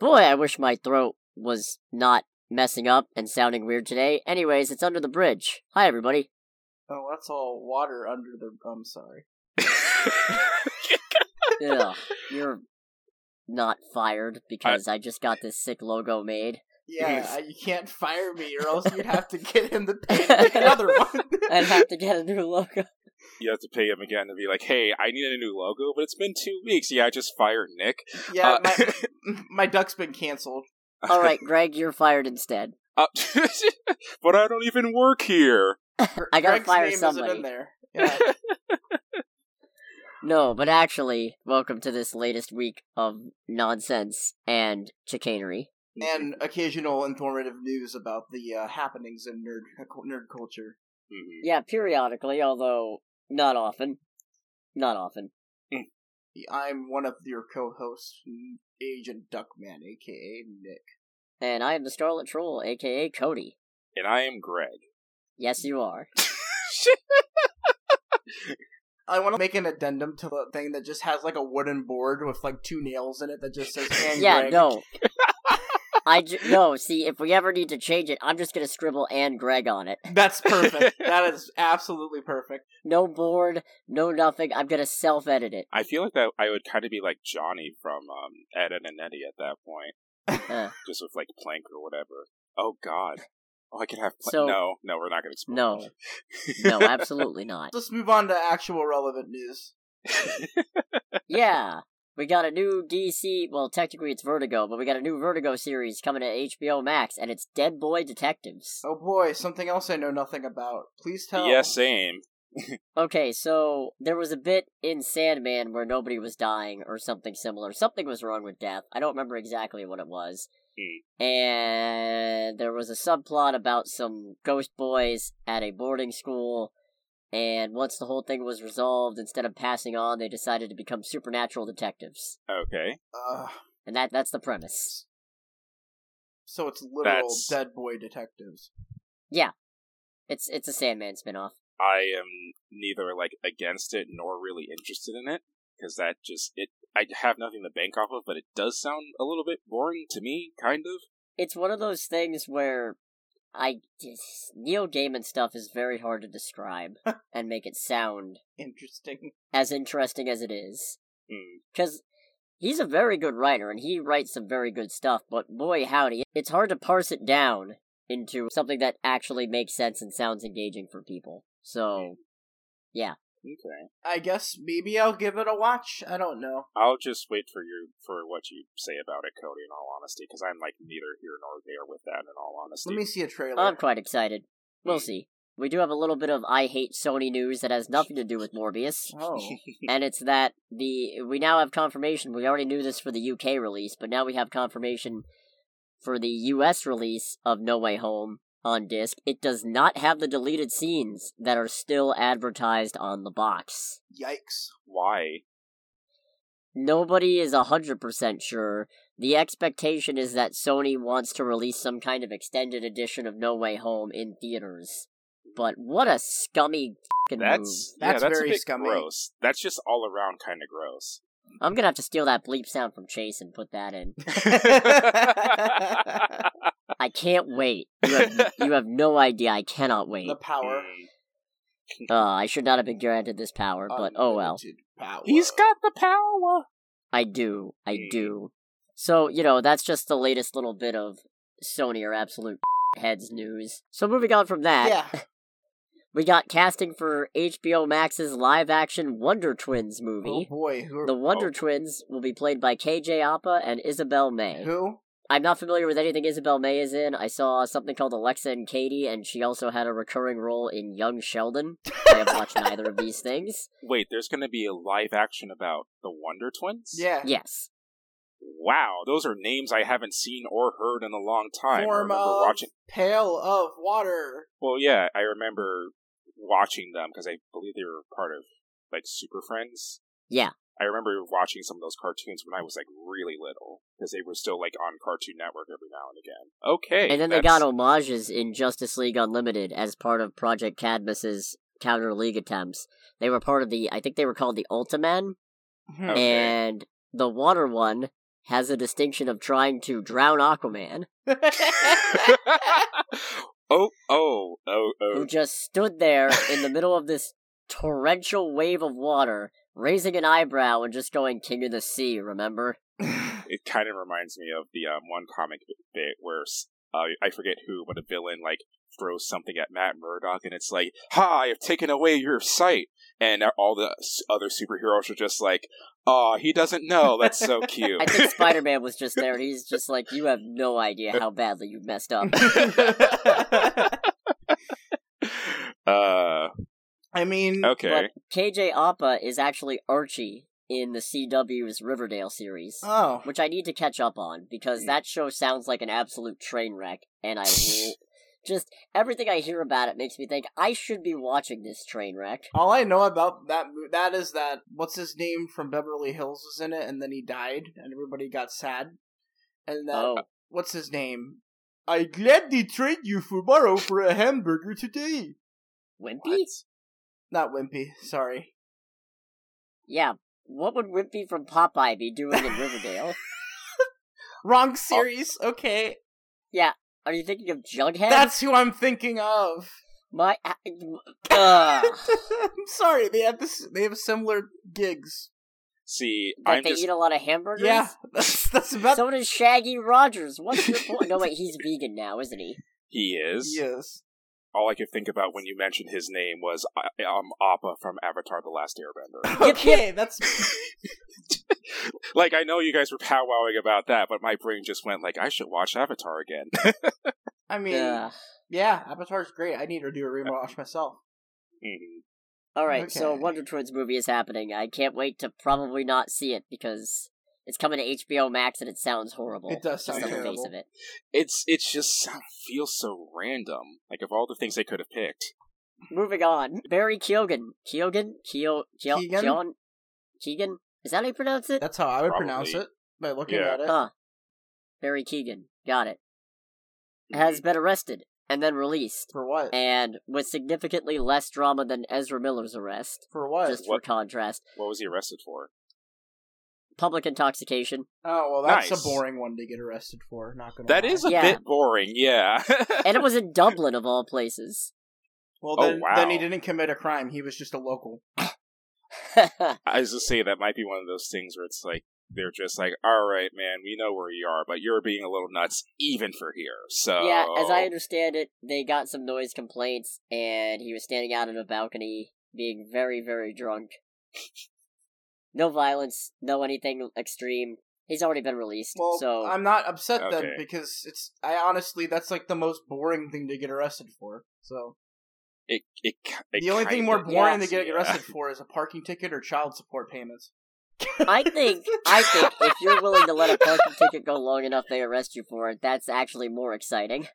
Boy, I wish my throat was not messing up and sounding weird today. Anyways, it's under the bridge. Hi, everybody. Oh, that's all water under the. I'm sorry. Ugh, you're not fired because I just got this sick logo made. Yeah, I- you can't fire me, or else you'd have to get him to pay another one. I'd have to get a new logo. You have to pay him again to be like, "Hey, I need a new logo, but it's been two weeks. Yeah, I just fired Nick." yeah, Uh, my, my duck's been canceled. All right, Greg, you're fired instead. Uh, but I don't even work here. I gotta Greg's fire name somebody. Isn't in there. Yeah. No, but actually, welcome to this latest week of nonsense and chicanery. and occasional informative news about the uh, happenings in nerd nerd culture. Mhm. Yeah, periodically, although not often. Not often. I'm one of your co-hosts, Agent Duckman, aka Nick. And I am the Scarlet Troll, aka Cody. And I am Greg. Yes, you are. I want to make an addendum to the thing that just has like a wooden board with like two nails in it that just says and yeah, Greg. no. I ju- no. See, if we ever need to change it, I'm just gonna scribble and Greg on it. That's perfect. that is absolutely perfect. No board, no nothing. I'm gonna self edit it. I feel like that I would kind of be like Johnny from um, Ed Edd and Eddy at that point, Uh, just with like Plank or whatever. Oh God. Oh, I could have. Pla- So- no, no, we're not going to. no, no, absolutely not. Let's move on to actual relevant news. Yeah, we got a new DC. Well, technically it's Vertigo, but we got a new Vertigo series coming to HBO Max, and it's Dead Boy Detectives. Oh boy, something else I know nothing about. Please tell. yeah, same. Okay, so there was a bit in Sandman where nobody was dying or something similar. Something was wrong with death. I don't remember exactly what it was. Hmm. And there was a subplot about some ghost boys at a boarding school. And once the whole thing was resolved, instead of passing on, they decided to become supernatural detectives. Okay. Uh, And that that's the premise. so it's literal That's- dead boy detectives. Yeah. It's it's a Sandman spinoff. I am neither like against it nor really interested in it because that just it. I have nothing to bank off of, but it does sound a little bit boring to me, kind of. It's one of those things where I just, Neil Gaiman stuff is very hard to describe and make it sound Interesting. as interesting as it is. Hmm. Because he's a very good writer and he writes some very good stuff, but boy howdy, it's hard to parse it down into something that actually makes sense and sounds engaging for people. So, Okay. I guess maybe I'll give it a watch. I don't know. I'll just wait for you for what you say about it, Cody. In all honesty, because I'm like neither here nor there with that. In all honesty, Let me see a trailer. I'm quite excited. We'll see. We do have a little bit of I hate Sony news that has nothing to do with Morbius. oh, and it's that the we now have confirmation. We already knew this for the UK release, but now we have confirmation for the US release of No Way Home on disc. It does not have the deleted scenes that are still advertised on the box. yikes! Why? Nobody is 100% sure. The expectation is that Sony wants to release some kind of extended edition of No Way Home in theaters. But what a scummy fucking move. That's yeah, That's that's very a bit scummy. gross. That's just all around kind of gross. I'm gonna have to steal that bleep sound from Chase and put that in. I can't wait. You have, you have no idea. I cannot wait. the power. Uh, I should not have been granted this power, but oh well. Power. He's got the power. I do. I Mm. do. So, you know, that's just the latest little bit of Sony or absolute heads news. So moving on from that, Yeah. we got casting for HBO Max's live action Wonder Twins movie. Oh movie. boy, who? the Wonder oh. Twins will be played by KJ Appa and Isabel May. Who? I'm not familiar with anything Isabel May is in. I saw something called Alexa and Katie, and she also had a recurring role in Young Sheldon. I have watched neither of these things. Wait, there's going to be a live action about the Wonder Twins? Yeah. Yes. Wow, those are names I haven't seen or heard in a long time. I remember of watching. pail of water. Well, yeah, I remember watching them because I believe they were part of like Super Friends. Yeah. I remember watching some of those cartoons when I was like really little because they were still like on Cartoon Network every now and again. Okay, And then they got homages in Justice League Unlimited as part of Project Cadmus's Counter League attempts. They were part of the, I think they were called the Ultimen, Hmm. Okay. and the Water one has a distinction of trying to drown Aquaman, oh, oh, oh, who oh. just stood there in the middle of this torrential wave of water, raising an eyebrow and just going King of the Sea, remember? It kind of reminds me of the um, one comic bit where uh, I forget who, but a villain like throws something at Matt Murdock, and it's like, "Ha! I have taken away your sight," and all the other superheroes are just like, "Oh, he doesn't know. That's so cute." I think Spider Man was just there. He's just like, you have no idea how badly you messed up. uh, I mean, okay. But KJ Appa is actually Archie in the CW's Riverdale series, oh, which I need to catch up on because that show sounds like an absolute train wreck, and I just everything I hear about it makes me think I should be watching this train wreck. all I know about that that is that what's his name from Beverly Hills was in it, and then he died, and everybody got sad. And then Oh, what's his name? I gladly trade you for tomorrow for a hamburger today. Wimpy? What? Not Wimpy, sorry. Yeah. What would Wimpy from Popeye be doing in Riverdale? Wrong oh. series. Okay, Yeah, Are you thinking of Jughead? that's who I'm thinking of. my. Uh, ugh. I'm sorry. They have this. They have similar gigs. See, That I'm they just eat a lot of hamburgers. Yeah, that's that's about. So does Shaggy Rogers. What's your point? No, wait, he's vegan now, isn't he? he is. yes. All I could think about when you mentioned his name was um Appa from Avatar: The Last Airbender. Okay, that's like I know you guys were powwowing about that, but my brain just went like I should watch Avatar again. I mean, yeah. yeah, Avatar's great. I need to do a rewatch myself. Mhm. All right, so Wonder Twins movie is happening. I can't wait to probably not see it because it's coming to HBO Max and it sounds horrible. It does sound on the face of it. It's it's just sound, feels so random. Like of all the things they could have picked. Moving on, Barry Keoghan, Keoghan, Keo, Keo, Keegan? Keon, Keegan. Is that how you pronounce it? That's how I would Probably. pronounce it by looking Yeah. at it. Huh. Barry Keegan. Got it. Has mm-hmm. been arrested and then released, For what? and with significantly less drama than Ezra Miller's arrest. For what? Just for contrast, What was he arrested for? Public intoxication. oh well, that's Nice. a boring one to get arrested for. Not gonna. That lie. is a Yeah. bit boring. Yeah. and it was in Dublin of all places. Well, Oh, then, then he didn't commit a crime. He was just a local. I was just say that might be one of those things where it's like they're just like, all right, man, we know where you are, but you're being a little nuts even for here. So yeah, as I understand it, they got some noise complaints, and he was standing out on a balcony, being very, very drunk. No violence, no anything extreme. He's already been released, Well, so I'm not upset then because it's. I honestly, that's like the most boring thing to get arrested for. So it, it, it the only thing more boring is, to get yeah. arrested for is a parking ticket or child support payments. I think I think if you're willing to let a parking ticket go long enough, they arrest you for it. That's actually more exciting.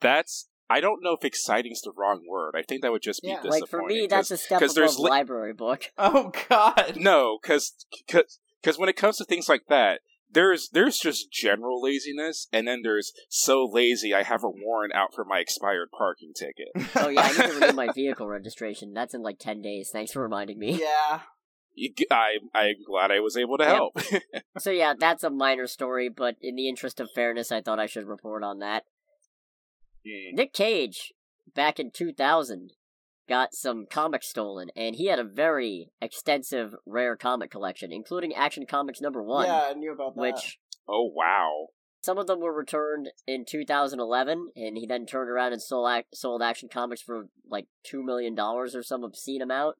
That's I don't know if exciting's the wrong word. I think that would just be Yeah. disappointing. Like for me, that's a step 'cause above there's li- library book. Oh God! no, because because when it comes to things like that, there's there's just general laziness, and then there's so lazy I have a warrant out for my expired parking ticket. Oh yeah, I need to renew my vehicle registration. That's in like ten days. Thanks for reminding me. yeah. You g- I I'm glad I was able to Yep. help. So yeah, that's a minor story, but in the interest of fairness, I thought I should report on that. Mm. Nick Cage, back in 2000, got some comics stolen, and he had a very extensive rare comic collection, including Action Comics number one, Yeah, I knew about that. which Oh wow! some of them were returned in 2011, and he then turned around and sold ac- sold Action Comics for like two million dollars or some obscene amount.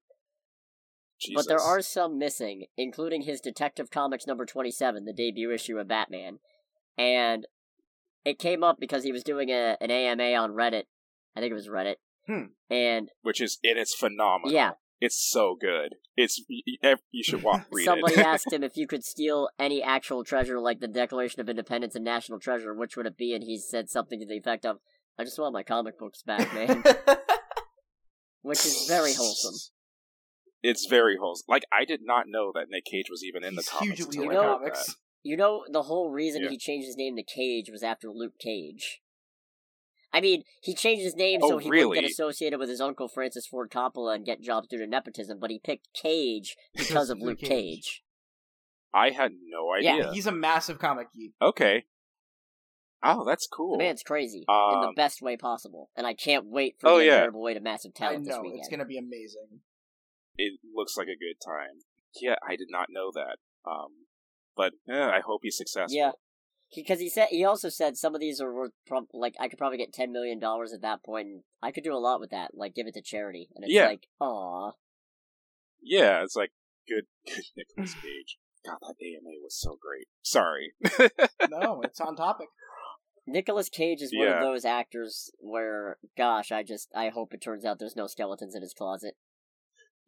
Jesus. But there are some missing, including his Detective Comics number 27, the debut issue of Batman. And it came up because he was doing a, an AMA on Reddit. I think it was Reddit. Hmm. And which is and it's phenomenal. yeah, It's so good. It's y- y- you should walk read somebody it. asked him if you could steal any actual treasure like the Declaration of Independence and National Treasure, which would it be? And he said something to the effect of, I just want my comic books back, man. which is very wholesome. It's very wholesome. Like I did not know that Nick Cage was even in the He's comics. hugely until into I comics. That. You know, the whole reason Yeah. he changed his name to Cage was after Luke Cage. I mean, he changed his name Oh, so he wouldn't get associated with his uncle Francis Ford Coppola and get jobs due to nepotism, but he picked Cage because of Luke Luke Cage. Cage. I had no idea. Yeah, idea. He's a massive comic geek. Okay. Oh, that's cool. The man's crazy in the Um, best way possible, and I can't wait for Oh, the yeah. way to of massive I talent this know weekend. it's gonna be amazing. It looks like a good time. Yeah, I did not know that. Um, but yeah, I hope he's successful. Yeah, because he said he also said some of these are worth prob- like I could probably get ten million dollars at that point. And I could do a lot with that, like give it to charity, and it's Yeah. like, aw, Yeah, it's like good, good Nicolas Cage. God, that AMA was so great. Sorry. no, it's on topic. Nicholas Cage is one of those actors where, gosh, I just I hope it turns out there's no skeletons in his closet,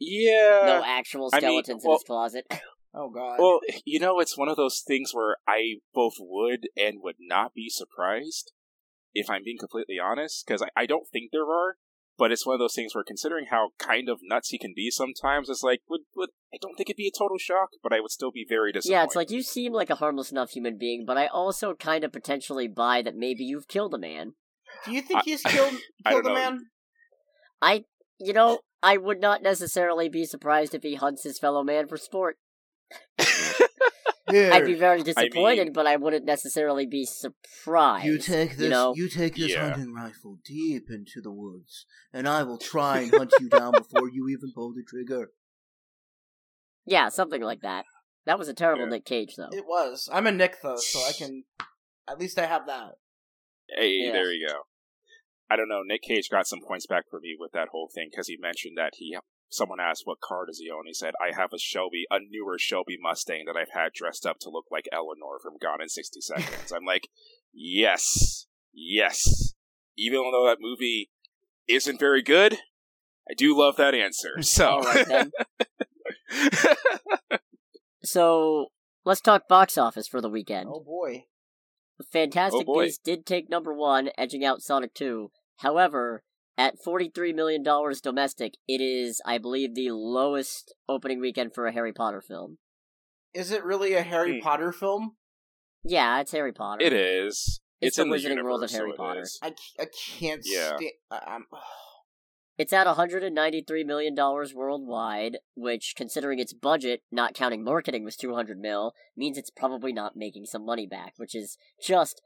yeah. no actual I mean, skeletons in his closet. Oh god. Well, you know, it's one of those things where I both would and would not be surprised, if I'm being completely honest, because I, I don't think there are. But it's one of those things where, considering how kind of nuts he can be sometimes, it's like, would, would I don't think it'd be a total shock, but I would still be very disappointed. yeah, it's like you seem like a harmless enough human being, but I also kind of potentially buy that maybe you've killed a man. Do you think I- he's killed killed a know. man? I, you know, I would not necessarily be surprised if he hunts his fellow man for sport. Yeah. I'd be very disappointed, mean- but I wouldn't necessarily be surprised. You take this. you know? you take this Yeah. hunting rifle deep into the woods, and I will try and hunt you down before you even pull the trigger. Yeah, something like that. That was a terrible Yeah. Nick Cage, though. It was. I'm a Nick though, so I can. At least I have that. Hey, Yeah. there you go. I don't know. Nick Cage got some points back for me with that whole thing because he mentioned that he. Someone asked what car does he own. He said, "I have a Shelby, a newer Shelby Mustang that I've had dressed up to look like Eleanor from Gone in 60 Seconds." I'm like, "Yes, yes." Even though that movie isn't very good, I do love that answer. So, All right then. So let's talk box office for the weekend. Oh boy. Fantastic Oh, boy. Beasts did take number one, edging out Sonic Two. However, at forty-three million dollars domestic, it is, I believe, the lowest opening weekend for a Harry Potter film. Is it really a Harry Hmm. Potter film? Yeah, it's Harry Potter. it is. It's It's, the in the Wizarding universe, World of Harry it Potter. I, I, c- I can't Yeah. stand. I'm, It's at $193 million worldwide, which, considering its budget, not counting marketing, was 200 mil, means it's probably not making some money back, which is just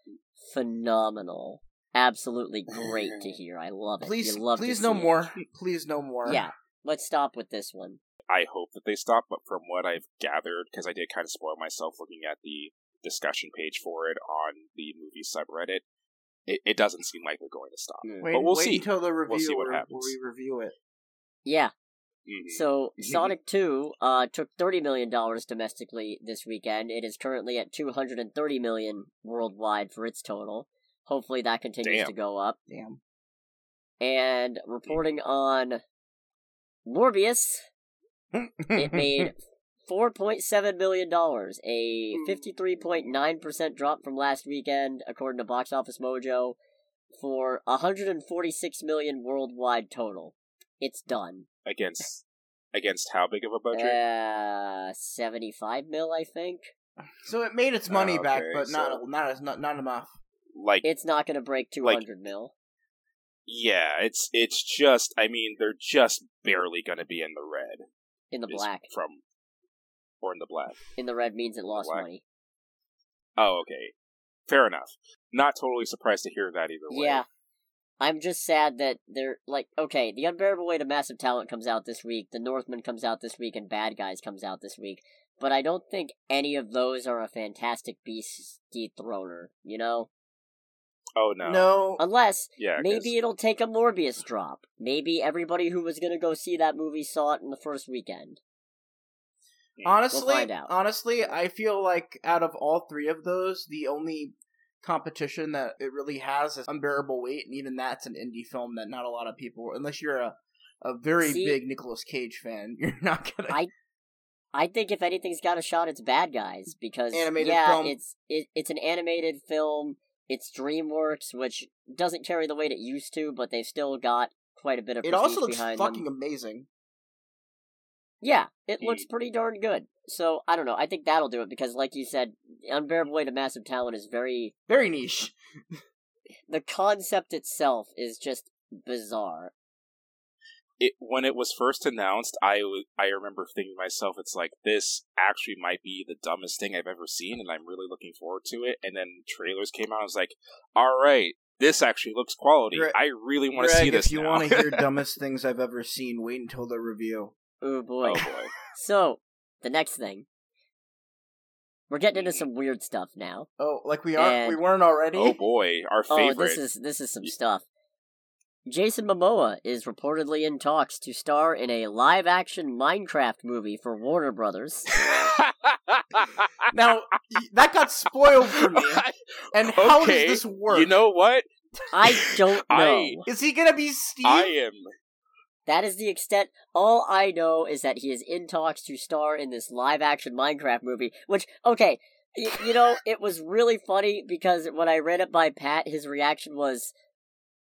phenomenal. Absolutely great to hear. I love it. please, you love to please see no it. more. Please no more. Yeah, let's stop with this one. I hope that they stop, but from what I've gathered, because I did kind of spoil myself looking at the discussion page for it on the movie subreddit, it, it doesn't seem like they're going to stop. Mm. Wait, But we'll wait see. until the review We'll see what happens. we review it. Yeah, Mhm. so Sonic 2 uh, took $30 million domestically this weekend. It is currently at 230 million worldwide for its total. Hopefully that continues Damn. to go up. Damn. And reporting on Morbius, it made $4.7 million, a 53.9% drop from last weekend, according to Box Office Mojo, for 146 million worldwide total. It's done. against against how big of a budget? Uh, 75 mil, I think. So it made its money Oh, back, okay, but not so- not as not not enough. Like, It's not going to break 200 mil. yeah, it's it's just. I mean, they're just barely going to be in the red. In the black. from or in the black. In the red means it lost Black. money. Oh, okay, fair enough. Not totally surprised to hear that either way. Yeah. I'm just sad that they're like okay, the unbearable weight of massive talent comes out this week, the Northman comes out this week, and Bad Guys comes out this week. But I don't think any of those are a fantastic beast dethroner, you know? Oh no. No, Unless Yeah. 'cause- maybe it'll take a Morbius drop. Maybe everybody who was gonna go see that movie saw it in the first weekend. Hmm. honestly, find out. honestly, I feel like out of all three of those, the only competition that it really has is unbearable weight, and even that's an indie film that not a lot of people, unless you're a a very See- big Nicolas Cage fan, you're not gonna. I I think if anything's got a shot, it's Bad Guys because Animated yeah, film. it's it, it's an animated film. It's DreamWorks, which doesn't carry the weight it used to, but they've still got quite a bit of. it also looks behind fucking them. amazing. Yeah, it looks pretty darn good. So I don't know. I think that'll do it because, like you said, unbearable weight of massive talent is very. Very niche. The concept itself is just bizarre. It when it was first announced, I I remember thinking to myself, it's like this actually might be the dumbest thing I've ever seen, and I'm really looking forward to it. And then trailers came out, I was like, all right, this actually looks quality. Greg- I really want to see this if you want to hear dumbest things I've ever seen, wait until the review. Oh boy. oh boy, So, the next thing. We're getting into some weird stuff now. Oh, like we are And- we weren't already. oh boy, our Oh, favorite. this is this is some stuff. Jason Momoa is reportedly in talks to star in a live-action Minecraft movie for Warner Brothers. Now that got spoiled for me. And how Okay, does this work? you know what? I don't know. I- is he gonna be Steve? I am. That is the extent. All I know is that he is in talks to star in this live action Minecraft movie. Which, okay, y- you know, it was really funny because when I read it by Pat, his reaction was,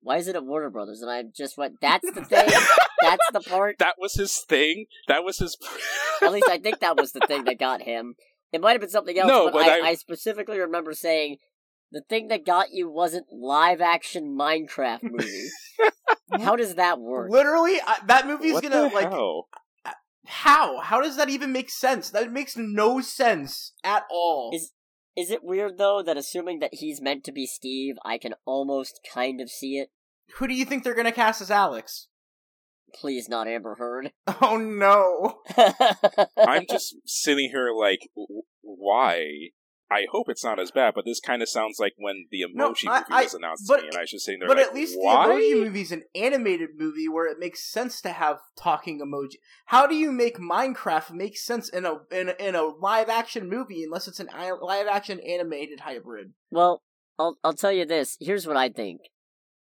"Why is it at Warner Brothers?" And I just went, "That's the thing. That's the part." That was his thing. That was his. At least I think that was the thing that got him. It might have been something else, No, but, but I, I- I specifically remember saying. The thing that got you wasn't live action Minecraft movie. How does that work? Literally, I, that movie's what gonna the like hell? how? How does that even make sense? That makes no sense at all. Is- Is it weird though that assuming that he's meant to be Steve, I can almost kind of see it? Who do you think they're gonna cast as Alex? Please not Amber Heard. Oh no! I'm just sitting here like, w- why? I hope it's not as bad, but this kind of sounds like when the No, emoji I- movie I- was announced but- to me, and I was just sitting there But like, at least why? the emoji movie is an animated movie where it makes sense to have talking emoji. How do you make Minecraft make sense in a in a, in a live action movie unless it's an live action animated hybrid? well, I'll I'll tell you this. Here's what I think.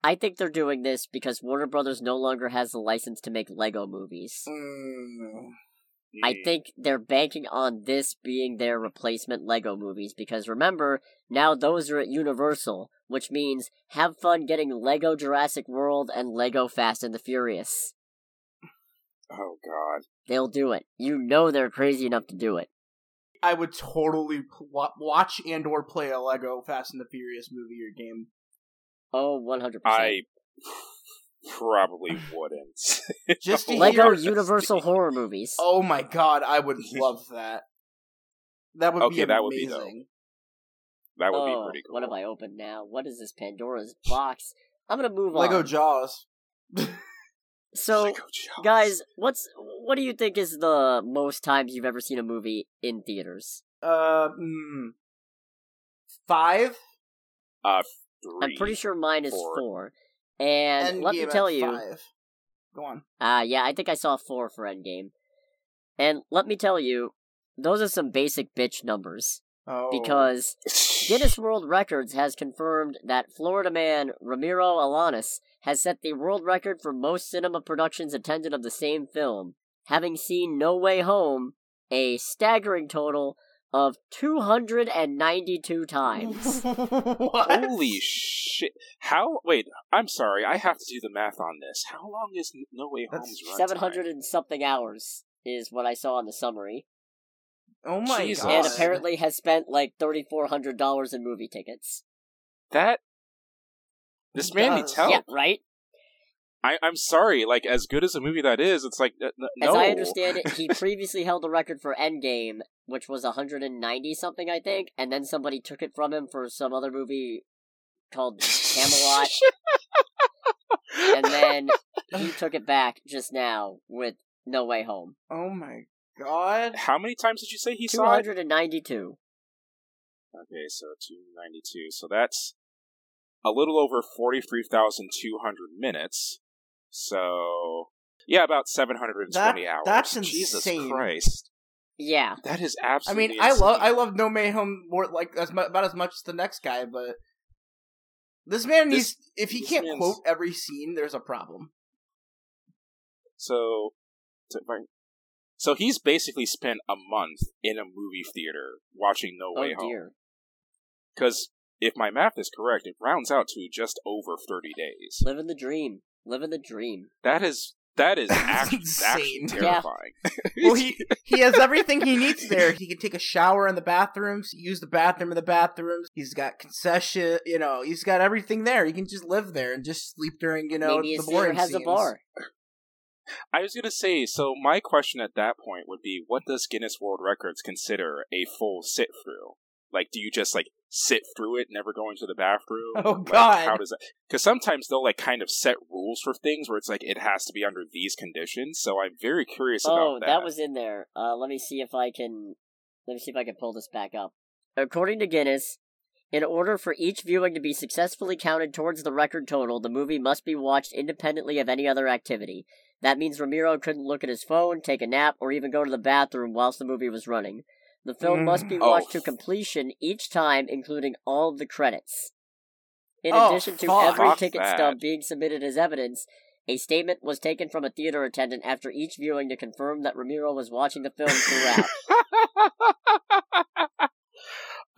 I think they're doing this because Warner Brothers no longer has the license to make Lego movies. Mm. I Mm. think they're banking on this being their replacement Lego movies because remember, now those are at Universal, which means have fun getting Lego Jurassic World and Lego Fast and the Furious. Oh God. They'll do it. You know they're crazy enough to do it. I would totally pl- watch and or play a Lego Fast and the Furious movie or game. Oh, 100%. I probably wouldn't. Just to Lego hear- Universal horror movies. Oh my god, I would love that. That would be Okay, that would be amazing. that would Oh, be pretty cool. What have I opened now? What is this Pandora's box? I'm gonna move on. Lego on. Jaws. so, Lego Jaws. guys, what's what do you think is the most times you've ever seen a movie in theaters? Uh, mm, five. uh, I'm pretty sure mine is four. four. And let me tell you, five. Go on. uh yeah, I think I saw four for Endgame. And let me tell you, those are some basic bitch numbers Oh, because Guinness World Records has confirmed that Florida man Ramiro Alanis has set the world record for most cinema productions attended of the same film, having seen No Way Home a staggering total of 292 times. what? Holy shit! How? Wait, I'm sorry. I have to do the math on this. How long is No Way That's Home's run 700 and something hours is what I saw in the summary. Oh my Jesus. god! And apparently has spent like $3,400 in movie tickets. That this He man does. needs help. Yeah, right? I, I'm sorry. Like as good as a movie that is, it's like uh, no. As I understand it, he previously held the record for Endgame, which was 190 something, I think, and then somebody took it from him for some other movie called Camelot, and then he took it back just now with No Way Home. oh my god! How many times did you say he saw it? 292. Okay, so 292. So that's a little over 43,200 minutes. So, yeah, about 720 That- hours. that's Jesus insane. Christ. Yeah. That is absolutely. I absolutely mean, I love I love No Way Home more like as mu- about as much as the next guy, but this man This- needs if he can't quote every scene, there's a problem. So, to- right. so he's basically spent a month in a movie theater watching No Oh Way Home. Because if my math is correct, it rounds out to just over 30 days. Living the dream. Living the dream. That is that is That's actually, insane. Yeah. terrifying. Well, he he has everything he needs there. He can take a shower in the bathrooms, use the bathroom in the bathrooms. He's got concession, you know, he's got everything there. He can just live there and just sleep during, you know, Maybe the his boring has scenes. a bar. I was gonna say, so my question at that point would be, what does Guinness World Records consider a full sit through? Like, do you just like sit through it, never go into the bathroom? Oh, Like, God. how does that? Because sometimes they'll like kind of set rules for things where it's like it has to be under these conditions. So I'm very curious Oh, about that. was in there. Uh, let me see if I can. Let me see if I can pull this back up. According to Guinness, in order for each viewing to be successfully counted towards the record total, the movie must be watched independently of any other activity. That means Ramiro couldn't look at his phone, take a nap, or even go to the bathroom whilst the movie was running. The film mm-hmm. must be. Oh. watched to completion each time, including all of the credits. In Oh, addition to fuck. every Fuck ticket that. stub being submitted as evidence, a statement was taken from a theater attendant after each viewing to confirm that Ramiro was watching the film throughout.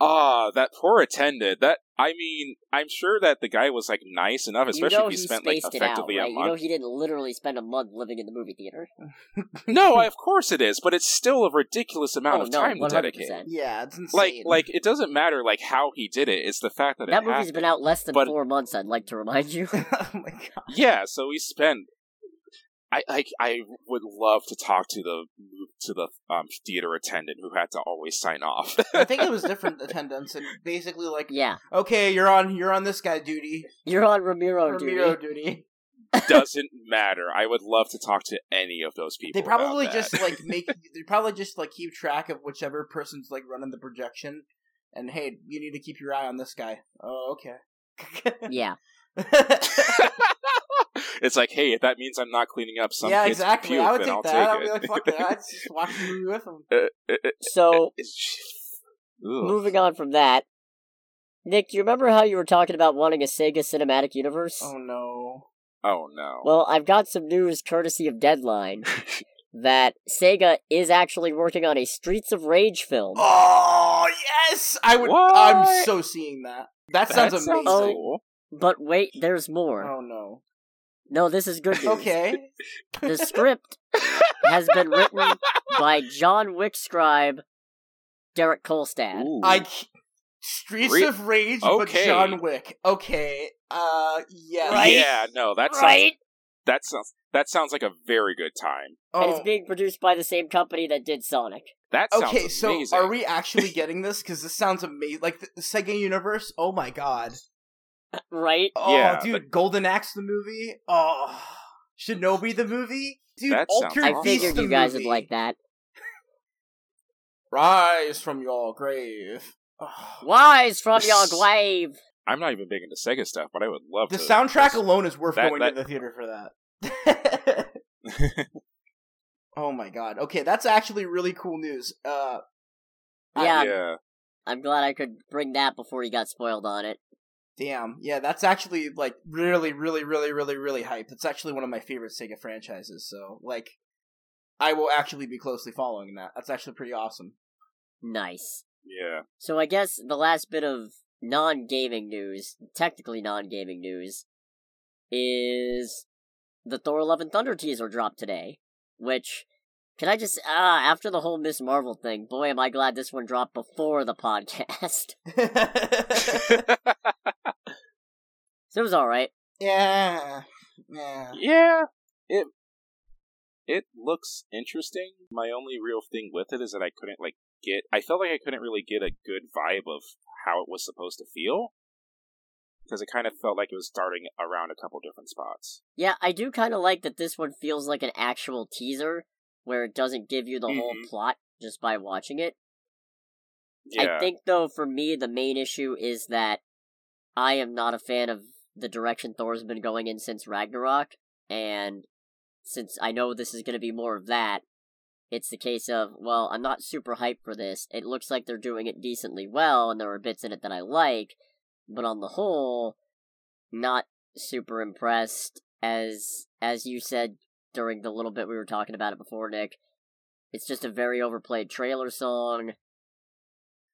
Ah, that poor attendant. That I mean, I'm sure that the guy was like nice enough, you especially know if he he spent like spaced it out, effectively right? a You know he didn't literally spend a month living in the movie theater. no, of course it is, but it's still a ridiculous amount oh of no, time to one hundred dedicate. Yeah, it's insane. Like, like it doesn't matter like how he did it. It's the fact that, That it movie's happened. been out less than But- four months. I'd like to remind you. oh my god. Yeah, so we spent. I, I I would love to talk to the to the um, theater attendant who had to always sign off. I think it was different attendants and basically like, yeah, okay, you're on you're on this guy duty, you're on Ramiro, Ramiro duty. duty. Doesn't matter. I would love to talk to any of those people. They probably about that. just like make they probably just like keep track of whichever person's like running the projection, and hey, you need to keep your eye on this guy. Oh, okay. Yeah, it's like, hey, if that means I'm not cleaning up some yeah, kid's exactly. puke, I would then take I'll that. take I'd be it. like, fuck that. I'd just watch the movie with him. Uh, uh, uh, so moving on from that, Nick, do you remember how you were talking about wanting a Sega cinematic universe? Oh no. Oh no. Well, I've got some news courtesy of Deadline that Sega is actually working on a Streets of Rage film. Oh yes, I would. What? I'm so seeing that. That sounds That amazing. cool. But wait, there's more. Oh no. No, this is good news. Okay. The script has been written by John Wick scribe Derek Kolstad. Ooh. I c- Streets Re- of Rage, Okay. but John Wick. Okay. Uh, yes. Right? Yeah, no, that sounds right? that sounds that sounds like a very good time. And Oh. it's being produced by the same company that did Sonic. That sounds Okay, so are we actually getting this? Because this sounds amazing. Like the, the Sega universe. Oh my god. Right? Oh, Yeah, dude, Golden Axe the movie. Oh, Shinobi the movie. Dude, That sounds Altered I awesome. Beast figured the you guys movie. would like that. Rise from your grave. Oh. Wise from your grave! I'm not even big into Sega stuff, but I would love The to. soundtrack alone is worth That- going that- to the theater for that. oh my god. Okay, that's actually really cool news. Uh, I- Yeah, yeah. I'm glad I could bring that before you got spoiled on it. Damn. Yeah, that's actually like really, really, really, really, really hype. It's actually one of my favorite Sega franchises. So like, I will actually be closely following that. That's actually pretty awesome. Nice. Yeah. So I guess the last bit of non-gaming news, technically non-gaming news, is the Thor: Love and Thunder teaser dropped today. Which, can I just ah after the whole Miss Marvel thing, boy, am I glad this one dropped before the podcast. so it was all right. yeah. Yeah. yeah. It it looks interesting. My only real thing with it is that I couldn't like get. I felt like I couldn't really get a good vibe of how it was supposed to feel because it kind of felt like it was starting around a couple different spots. Yeah, I do kind of like that this one feels like an actual teaser where it doesn't give you the whole Mhm. plot just by watching it. Yeah. I think though for me the main issue is that I am not a fan of the direction Thor's been going in since Ragnarok and since I know this is going to be more of that it's the case of well I'm not super hyped for this. It looks like they're doing it decently well and there are bits in it that I like, but on the whole not super impressed as as you said during the little bit we were talking about it before Nick. It's just a very overplayed trailer song.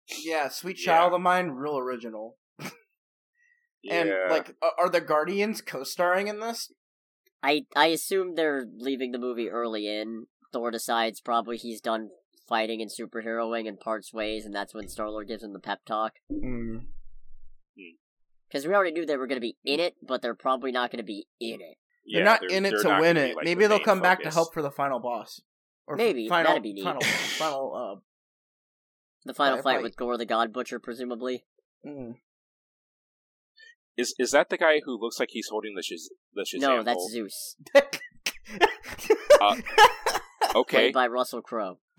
Yeah, Sweet Yeah. Child of Mine, real original. And Yeah. like, are the Guardians co-starring in this? I I assume they're leaving the movie early in. Thor decides probably he's done fighting and superheroing and parts ways, and that's when Star Lord gives him the pep talk. Because we already knew they were going to be in it, but they're probably not going to be in it. They're not they're- in it to win gonna be, it. like, Maybe the they'll main come back to help for the final boss. Or Maybe, final, that'd be neat. Final, final. The final Fight- fight fight. with Gorr the God Butcher, presumably. Uh, mm. Is is that the guy who looks like he's holding the Shaz- the Shazam? no, that's bolt? Zeus, Uh, Okay. played by Russell Crowe.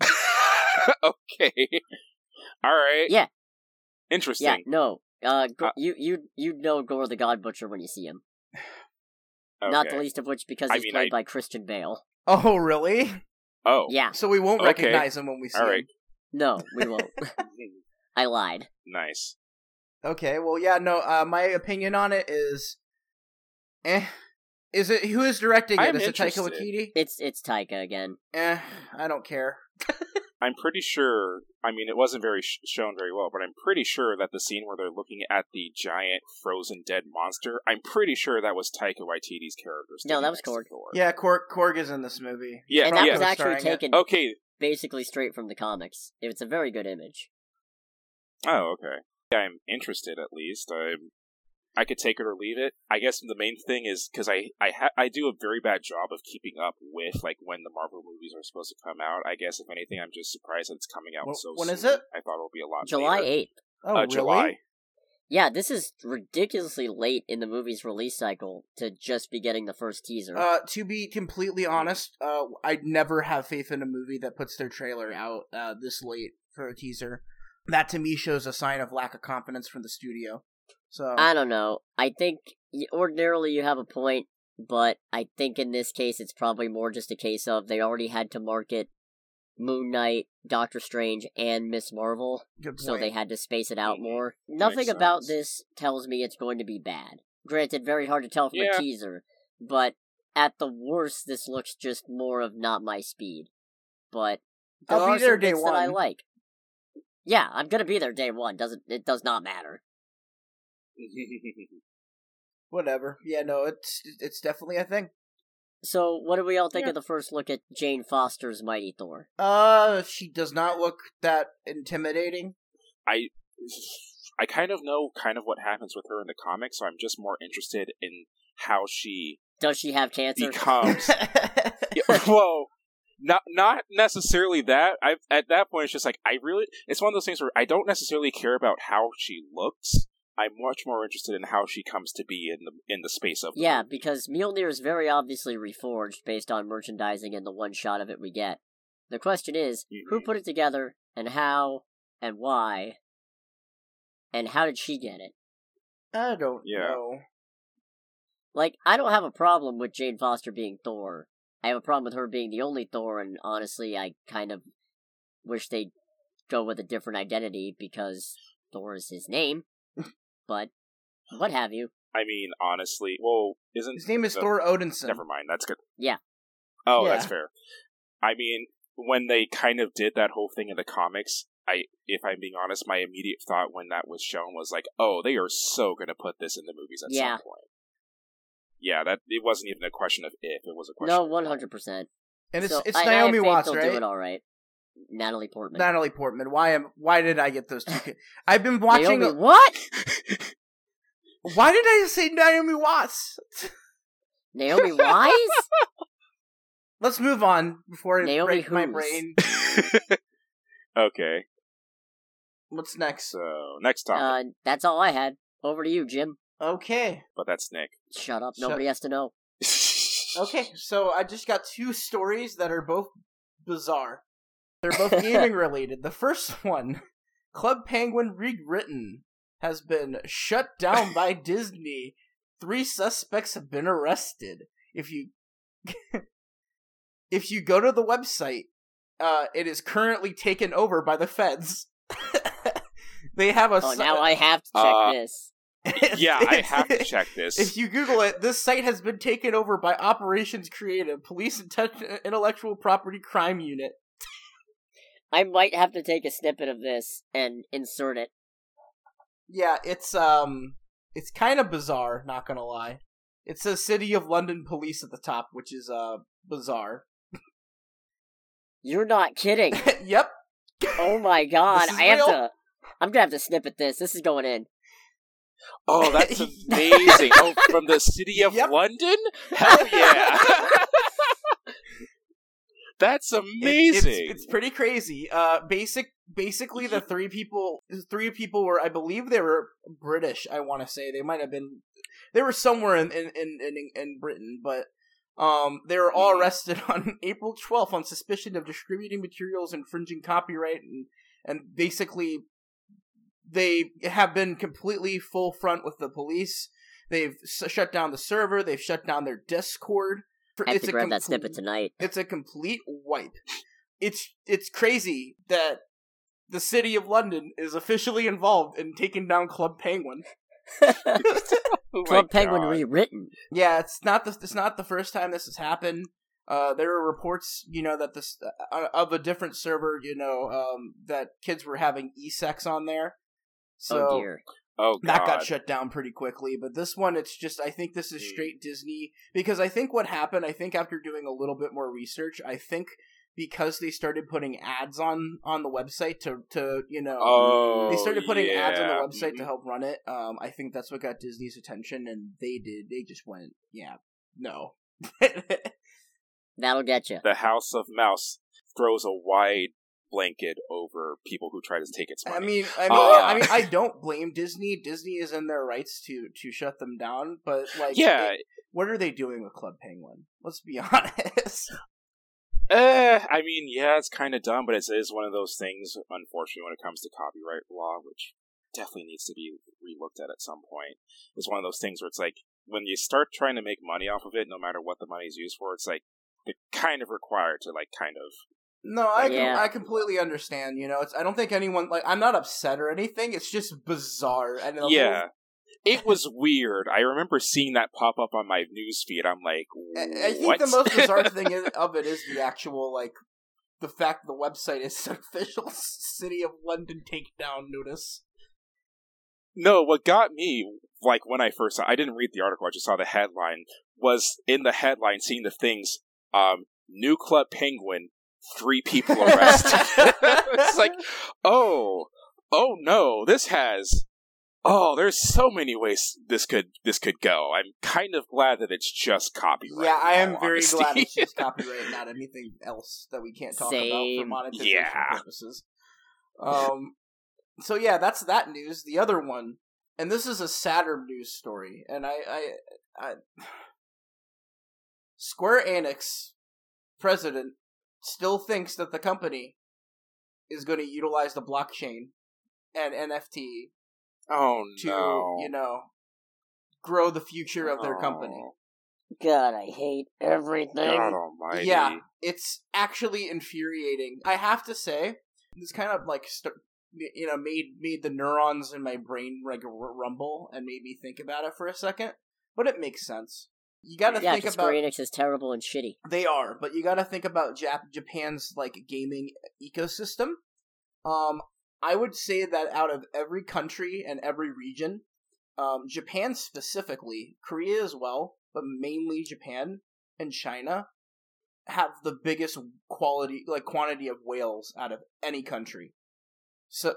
okay. All right. Yeah. Interesting. Yeah, no. Uh, Go- Uh, you you you know Gorr the God Butcher when you see him. Okay. Not the least of which because I he's mean, played I- by Christian Bale. oh, really? Oh. Yeah, So we won't Okay. recognize him when we see All him. no, we won't. I lied. nice. Okay, well, yeah, no. Uh, my opinion on it is, eh. Is it who is directing it? I'm Is it Taika. Waititi? It's it's Taika again. Eh, I don't care. I'm pretty sure. I mean, it wasn't very sh- shown very well, but I'm pretty sure that the scene where they're looking at the giant frozen dead monster. I'm pretty sure that was Taika Waititi's character. No, that was next Korg. Yeah, Korg, Korg is in this movie. Yeah. and that yeah. was actually starring it. taken Okay. basically straight from the comics. It's a very good image. Oh, okay. I'm interested at least. I'm. I could take it or leave it. I guess the main thing is because I I ha- I do a very bad job of keeping up with like when the Marvel movies are supposed to come out. I guess if anything, I'm just surprised that it's coming out Wh- so when soon. is it? I thought it would be a lot. July later. eighth. Oh, uh, really? July. Yeah, this is ridiculously late in the movie's release cycle to just be getting the first teaser. Uh, to be completely honest, uh, I never have faith in a movie that puts their trailer out uh, this late for a teaser. That to me shows a sign of lack of confidence from the studio. So I don't know. I think ordinarily you have a point, but I think in this case it's probably more just a case of they already had to market Moon Knight, Doctor Strange, and Miss Marvel, good point. so they had to space it out Mhm. more. Nothing Makes about sense. this tells me it's going to be bad. Granted, very hard to tell from Yeah. a teaser, but at the worst, this looks just more of not my speed. But there I'll be are there some day bits that I like. Yeah, I'm gonna be there day one. Doesn't it? Does not matter. Whatever. Yeah, no, it's it's definitely a thing. So, what do we all think Yeah. of the first look at Jane Foster's Mighty Thor? Uh, she does not look that intimidating. I I kind of know kind of what happens with her in the comics, so I'm just more interested in how she Does she have cancer? becomes. Yeah, well, not not necessarily that. I at that point it's just like I really. It's one of those things where I don't necessarily care about how she looks. I'm much more interested in how she comes to be in the in the space of. yeah, because Mjolnir is very obviously reforged based on merchandising and the one shot of it we get. The question is, who Mhm. put it together, and how, and why, and how did she get it? I don't Yeah. know. Like, I don't have a problem with Jane Foster being Thor. I have a problem with her being the only Thor, and honestly, I kind of wish they'd go with a different identity because Thor is his name. but, what have you. I mean, honestly, well, isn't His name is the- Thor Odinson. Never mind. That's good. Yeah. Oh, Yeah. that's fair. I mean, when they kind of did that whole thing in the comics, I, if I'm being honest, my immediate thought when that was shown was like, "Oh, they are so going to put this in the movies at Yeah. some point." Yeah, that it wasn't even a question of if; it was a question. No, of one when. hundred percent. And it's so, it's I, I have Naomi faith Watts, they'll right? Do it all right. Natalie Portman. Natalie Portman. Why am why did I get those two? ki- I've been watching. Naomi, what? Why did I say Naomi Watts? Naomi Wise? Let's move on before I Naomi break my brain. okay, What's next? so next time. uh, that's all I had. Over to you, Jim. Okay. but that's Nick. Shut up. Shut- Nobody has to know. Okay, so I just got two stories that are both bizarre. They're both gaming related. The first one, Club Penguin Rewritten, has been shut down by Disney. Three suspects have been arrested. If you if you go to the website, uh, it is currently taken over by the feds. they have a Oh, si- now I have to check Uh, this. Yeah, I have to check this. If you Google it, this site has been taken over by Operations Creative, Police and Intellectual Property Crime Unit. I might have to take a snippet of this and insert it. Yeah, it's um, it's kind of bizarre. Not gonna lie, it says City of London Police at the top, which is uh bizarre. You're not kidding. yep. Oh my god. This is I have real. to. I'm gonna have to snippet this. This is going in. Oh, that's amazing! oh, from the city of Yep. London? Hell yeah! that's It- amazing. it's, it's pretty crazy. Uh, basic, basically, the three people, the three people were, I believe, they were British. I want to say they might have been, they were somewhere in in in in, in Britain, but um, they were all Mhm. arrested on April twelfth on suspicion of distributing materials infringing copyright and and basically they have been completely full front with the police. They've s- shut down the server. They've shut down their Discord. For- I have it's to a grab that complete- snippet tonight. it's a complete wipe. It's it's crazy that the city of London is officially involved in taking down Club Penguin. Oh my Club Penguin God. rewritten. Yeah, it's not the it's not the first time this has happened. Uh, there are reports, you know, that this uh, of a different server, you know, um, that kids were having e-sex on there. So oh dear. Oh god. that got shut down pretty quickly. But this one, it's just I think this is Mm. straight Disney because I think what happened. I think after doing a little bit more research, I think because they started putting ads on on the website to to you know Oh, they started putting ads on the website to Mhm. help run it. Um, I think that's what got Disney's attention, and they did. They just went, yeah, no. That'll get you. The House of Mouse throws a wide blanket over people who try to take its money. I mean, I mean, Uh, I mean, I don't blame Disney. Disney is in their rights to to shut them down, but like, yeah, it- what are they doing with Club Penguin? Let's be honest. Eh, I mean, yeah, it's kind of dumb, but it is one of those things, unfortunately, when it comes to copyright law, which definitely needs to be relooked at at some point. It's one of those things where it's like, when you start trying to make money off of it, no matter what the money is used for, it's like, they're kind of required to, like, kind of. No, I com- I completely understand. You know, it's I don't think anyone like I'm not upset or anything. It's just bizarre and yeah. little- It was weird. I remember seeing that pop up on my news feed. I'm like, I, I think what? the most bizarre thing is, of it is the actual like the fact the website is an official City of London takedown notice. No, what got me, like when I first saw, I didn't read the article. I just saw the headline. Was in the headline seeing the things. Um, new club penguin, three people arrested. it's like, oh, oh no, this has. Oh, there's so many ways this could this could go. I'm kind of glad that it's just copyright. yeah, I am very honesty. glad it's just copyright, not anything else that we can't talk about for Same. monetization Yeah. purposes. Um, so yeah, that's that news. The other one, and this is a sadder news story, and I, I, I Square Enix president still thinks that the company is going to utilize the blockchain and NFT oh to, no, you know, grow the future of their company. Oh, God, I hate everything. God Almighty! Yeah, it's actually infuriating. I have to say, this kind of like st- you know made made the neurons in my brain like r- rumble and made me think about it for a second. But it makes sense. You got to yeah, think about Square Enix is terrible and shitty. they are, but you got to think about Jap- Japan's like gaming ecosystem. Um, I would say that out of every country and every region, um, Japan specifically, Korea as well, but mainly Japan and China have the biggest quality, like quantity of whales out of any country. So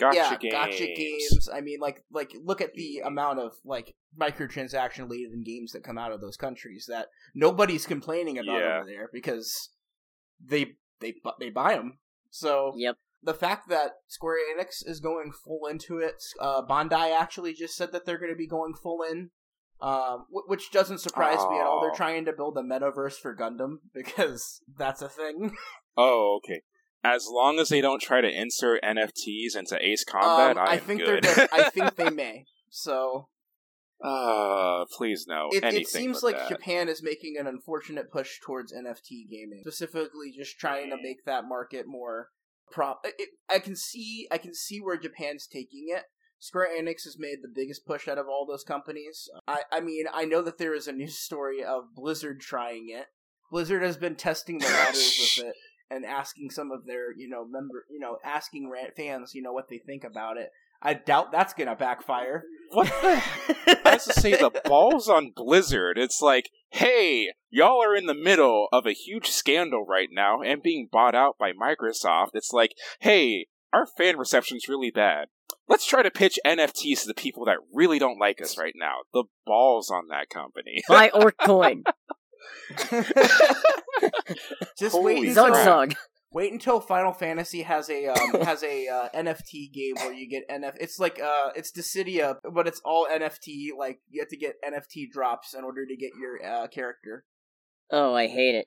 Gacha yeah, games. gacha games. I mean, like, like look at the amount of like microtransaction laden games that come out of those countries that nobody's complaining about Yeah. over there because they they they buy them. So Yep. the fact that Square Enix is going full into it, uh, Bandai actually just said that they're going to be going full in, um, wh- which doesn't surprise me at all. They're Oh. trying to build a metaverse for Gundam because that's a thing. Oh, okay. As long as they don't try to insert NFTs into Ace Combat, Um, I, I think good. they're. Gonna, I think they may. So uh, please no. it, it seems like that. Japan is making an unfortunate push towards NFT gaming, specifically just trying to make that market more prop. It, I can see, I can see where Japan's taking it. Square Enix has made the biggest push out of all those companies. I, I mean, I know that there is a news story of Blizzard trying it. Blizzard has been testing the waters with it and asking some of their, you know, member, you know, asking rant fans, you know, what they think about it. I doubt that's gonna backfire. What the? I was to say the balls on Blizzard. It's like, hey, y'all are in the middle of a huge scandal right now and being bought out by Microsoft. It's like, hey, our fan reception's really bad. let's try to pitch NFTs to the people that really don't like us right now. The balls on that company. Buy Orc Coin. Just Holy wait Zug until Zug. wait until Final Fantasy has a um, has a uh, NFT game where you get NF. It's like uh, it's Dissidia, but it's all NFT. Like you have to get NFT drops in order to get your uh, character. Oh, I hate it.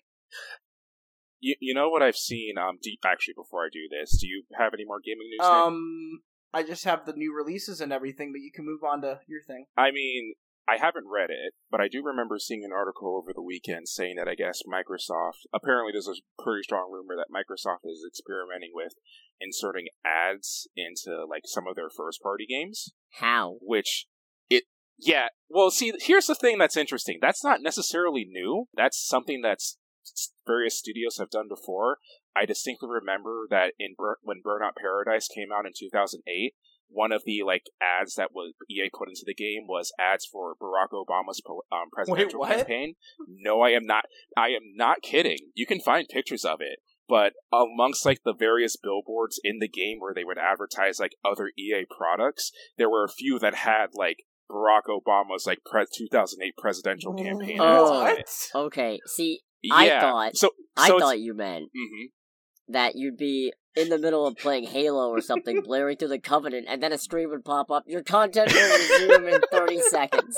You, you know what I've seen? Um, do you- actually, before I do this, do you have any more gaming news? Nick? Um, I just have the new releases and everything, but you can move on to your thing. I mean, I haven't read it, but I do remember seeing an article over the weekend saying that I guess Microsoft apparently there's a pretty strong rumor that Microsoft is experimenting with inserting ads into like some of their first party games, How? which it yeah, well see here's the thing that's interesting. That's not necessarily new. That's something that's various studios have done before. I distinctly remember that in when Burnout Paradise came out in 2008, one of the like ads that was EA put into the game was ads for Barack Obama's po- um, presidential what? campaign. No, I am not. I am not kidding. You can find pictures of it. But amongst like the various billboards in the game where they would advertise like other EA products, there were a few that had like Barack Obama's like pre- 2008 presidential campaign. Oh. ads on it. What? Okay, see, I thought- so. I so it's- thought you meant mhm. that you'd be in the middle of playing Halo or something, blaring through the Covenant, and then a stream would pop up. Your content will resume in 30 seconds.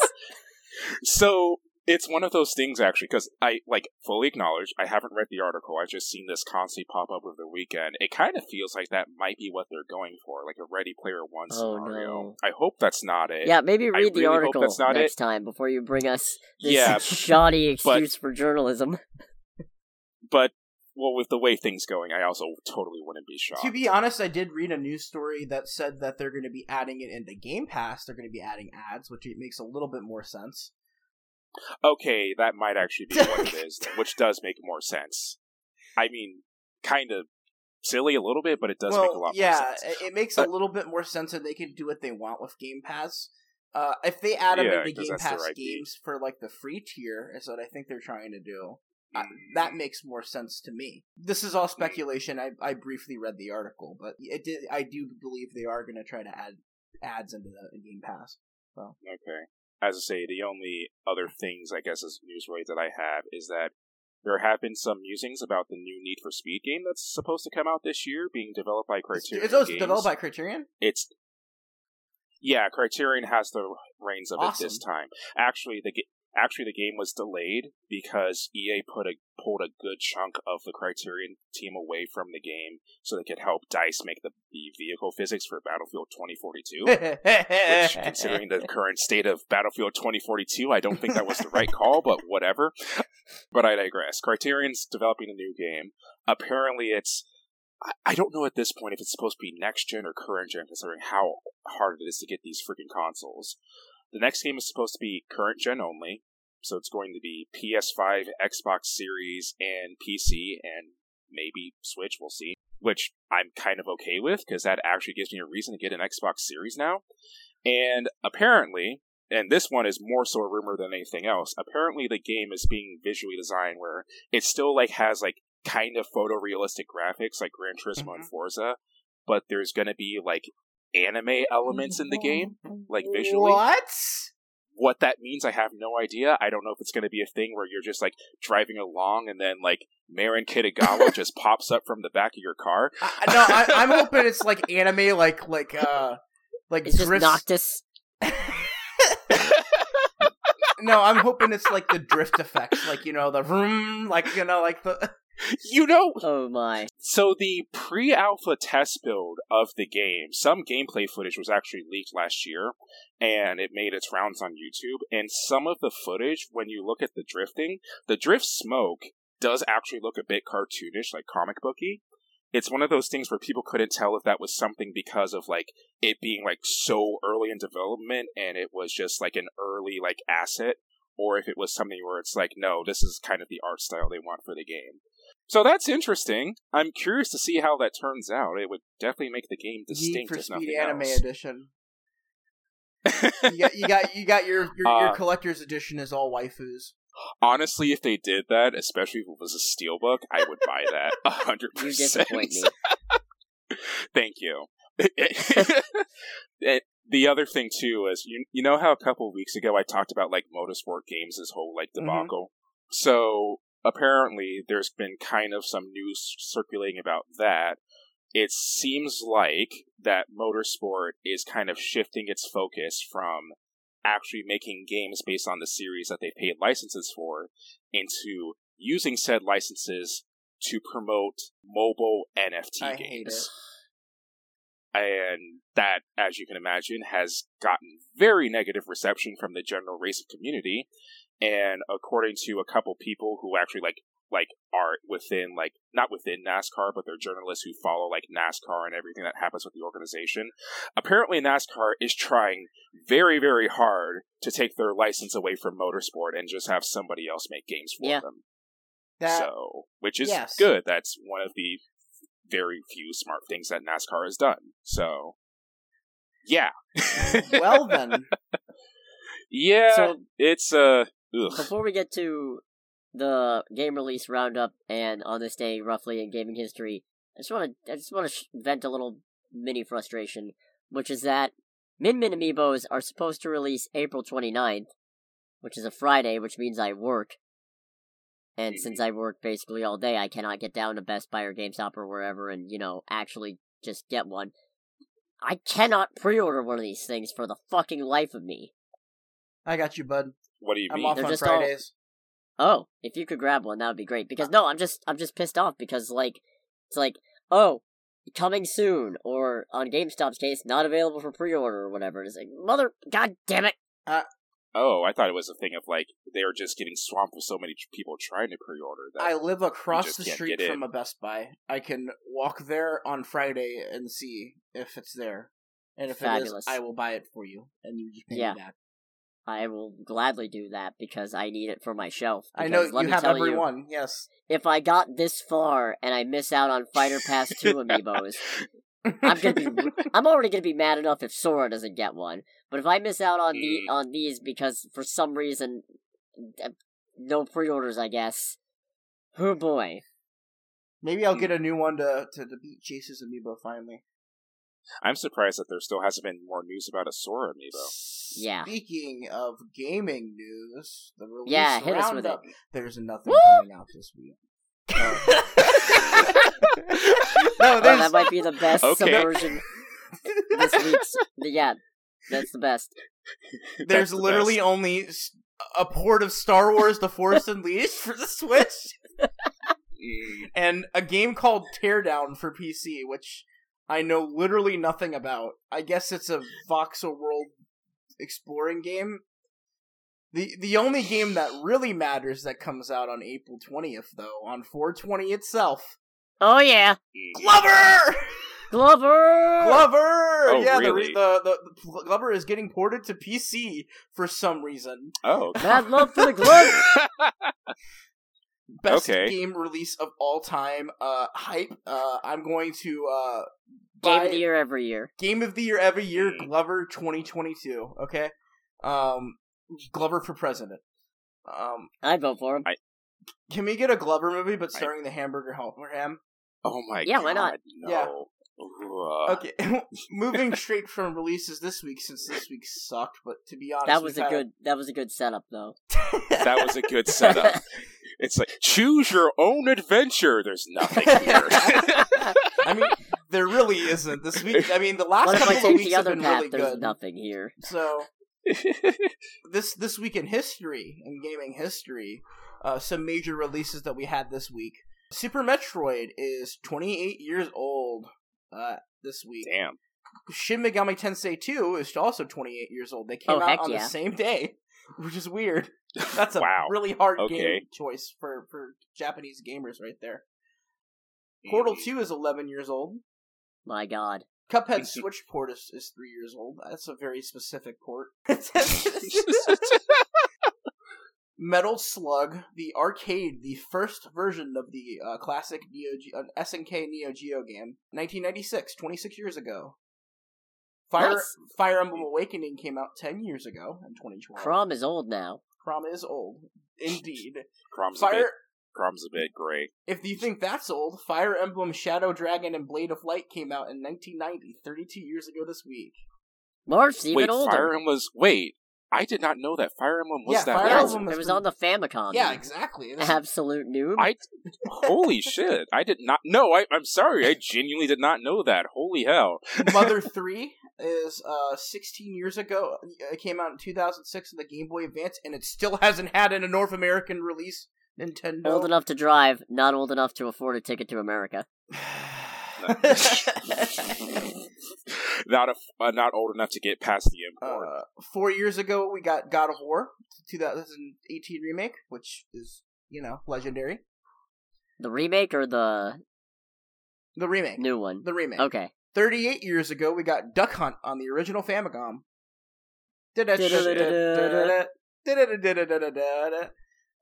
So it's one of those things actually because I like fully acknowledge I haven't read the article. I've just seen this constantly pop up over the weekend. It kind of feels like that might be what they're going for, like a Ready Player One Oh, scenario. no. I hope that's not it. Yeah, maybe read the really hope article that's not next time before you bring us this Yeah, shoddy excuse for journalism. But well, with the way things going, I also totally wouldn't be shocked. To be honest, I did read a news story that said that they're going to be adding it into Game Pass. They're going to be adding ads, which makes a little bit more sense. okay, that might actually be what it is, which does make more sense. I mean, kind of silly a little bit, but it does well, make a lot yeah, more sense. it- it makes But- a little bit more sense, that they can do what they want with Game Pass. Uh, if they add them Yeah, into Game Pass IP. games for like the free tier, is what I think they're trying to do. Mm. that makes more sense to me. This is all speculation. I I briefly read the article, but it did. I do believe they are going to try to add ads into the Game Pass. Okay. As I say, the only other things I guess as news related that I have is that there have been some musings about the new Need for Speed game that's supposed to come out this year, being developed by Criterion. Is those developed by Criterion? It's yeah, Criterion has the reins of it this time. Actually, the actually the game was delayed because EA put a pulled a good chunk of the Criterion team away from the game so they could help Dice make the, the vehicle physics for Battlefield 2042. which, considering the current state of Battlefield 2042, I don't think that was the right call, but whatever. But I digress. Criterion's developing a new game. Apparently, it's. I- I don't know at this point if it's supposed to be next gen or current gen, considering how hard it is to get these freaking consoles. The next game is supposed to be current gen only, so it's going to be PS5, Xbox Series, and PC, and maybe Switch. We'll see. Which I'm kind of okay with because that actually gives me a reason to get an Xbox Series now. And apparently, and this one is more so a rumor than anything else. Apparently, the game is being visually designed where it still like has like kind of photorealistic graphics like Gran Turismo and Mhm. Forza, but there's going to be like anime elements in the game, like visually. What? What that means, I have no idea. I don't know if it's going to be a thing where you're just like driving along and then like Marin Kitagawa just pops up from the back of your car. I, no, I, I'm hoping it's like anime, like like uh, like It's just. Noctis. no, I'm hoping it's like the drift effects, like you know the vroom, like you know, like the. You know, Oh my. So the pre-alpha test build of the game, some gameplay footage was actually leaked last year, and it made its rounds on YouTube. And some of the footage, when you look at the drifting, the drift smoke does actually look a bit cartoonish, like comic booky. It's one of those things where people couldn't tell if that was something because of like it being like so early in development and it was just like an early like asset, or if it was something where it's like, no, this is kind of the art style they want for the game. So that's interesting. I'm curious to see how that turns out. It would definitely make the game distinct. Need for if Speed Anime else. Edition. You got you got you got your your, your Uh, collector's edition is all waifus. Honestly, if they did that, especially if it was a steelbook, I would buy that a hundred percent. Thank you. The other thing too is you you know how a couple weeks ago I talked about like motorsport games, whole like Mhm. debacle. So apparently there's been kind of some news circulating about that. It seems like that motorsport is kind of shifting its focus from actually making games based on the series that they paid licenses for into using said licenses to promote mobile NFT I hate games and that, as you can imagine, has gotten very negative reception from the general racing community. And according to a couple people who actually like like are within like not within NASCAR, but they're journalists who follow like NASCAR and everything that happens with the organization. Apparently, NASCAR is trying very very hard to take their license away from motorsport and just have somebody else make games for Yeah. them. That so, which is yes. good. That's one of the very few smart things that NASCAR has done. So, yeah. well then, yeah, So it's uh, ugh. before we get to the game release roundup and on this day roughly in gaming history, I just want to I just want to sh- vent a little mini frustration, which is that Min Min Amiibos are supposed to release April 29th, which is a Friday, which means I work. And since I work basically all day, I cannot get down to Best Buy or GameStop or wherever and, you know, actually just get one. I cannot pre-order one of these things for the fucking life of me. I got you, bud. What do you I'm mean? off They're on just all- Fridays. Oh, if you could grab one, that would be great. Because no, I'm just I'm just pissed off because like it's like oh, coming soon, or on GameStop's case, not available for pre-order or whatever. It's like mother, god damn it! Uh, oh, I thought it was a thing of like they were just getting swamped with so many tr- people trying to pre-order that. I live across just the can't street get from in. a Best Buy. I can walk there on Friday and see if it's there. And if Fabulous. it is, I will buy it for you, and you just pay Yeah. me back. I will gladly do that because I need it for my shelf. I know let you me have tell every one. Yes, If I got this far and I miss out on Fighter Pass Two amiibos, I'm gonna be I'm already gonna be mad enough if Sora doesn't get one. But if I miss out on the Mm. on these because for some reason uh, no pre-orders, I guess. Oh boy. Maybe I'll get a new one to to, to beat Chase's amiibo finally. I'm surprised that there still hasn't been more news about a Sora amiibo. Yeah. Speaking of gaming news, the release Yeah, hit us with it. roundup. There's nothing Woo! coming out this week. no, Oh, that might be the best Okay. subversion this week's. Yeah, that's the best. there's the literally best. only a port of Star Wars: The Force Unleashed for the Switch. And a game called Teardown for PC, which I know literally nothing about. I guess it's a voxel world exploring game. The the only game that really matters that comes out on April 20th though, on 420 itself. Oh yeah. Glover! Glover. Glover! Oh, yeah, really? the, the, the the Glover is getting ported to PC for some reason. Oh, Mad love for the glove. Best Okay. game release of all time. Uh, hype. Uh, I'm going to uh, Game of the year every year. Game of the Year every year, Mm. Glover 2022. Okay, um, Glover for president. Um, I'd vote for him. I, can we get a Glover movie, but I- starring the Hamburger Helper Ham? oh my Yeah, god. why not? No. Yeah. Ugh. Okay, moving straight from releases this week, since this week sucked. But to be honest, That was we've a good. That was a good setup, though. That was a good setup. It's like choose your own adventure. There's nothing here. I mean, there really isn't this week. I mean, the last What if I couple of weeks the have other been path? really There's good. nothing here. So this this week in history, in gaming history, uh, some major releases that we had this week. Super Metroid is 28 years old uh, this week. Damn. Shin Megami Tensei 2 is also 28 years old. They came Oh, out on yeah. the same day, which is weird. That's a Wow. really hard Okay. game choice for, for Japanese gamers right there. Portal Mm. 2 is 11 years old. My God. Cuphead Switch port is, is 3 years old. That's a very specific port. Metal Slug, the arcade, the first version of the uh, classic Neo Ge- uh, SNK Neo Geo game, 1996, 26 years ago. Fire Nice. Fire Emblem Awakening came out 10 years ago in 2012. Chrom is old now. Chrom is old, indeed. Chrom's a Fire bit- Chrom's a bit gray. If you think that's old, Fire Emblem Shadow Dragon and Blade of Light came out in 1990, 32 years ago this week. Marth's even Wait, older. Fire Emblem was wait. I did not know that Fire Emblem was Yeah, that Fire yeah, old. Emblem it was been- on the Famicom. Yeah, exactly. This- Absolute noob. I holy shit! I did not. No, I, I'm sorry. I genuinely did not know that. Holy hell! Mother 3 is uh 16 years ago. It came out in 2006 in the Game Boy Advance, and it still hasn't had a North American release. Nintendo. Old enough to drive, not old enough to afford a ticket to America. not a, uh, not old enough to get past the import. uh, four years ago, we got God of War 2018 remake, which is you know legendary. The remake or the The remake. new one? The remake. Okay. 38 years ago, we got Duck Hunt on the original Famicom.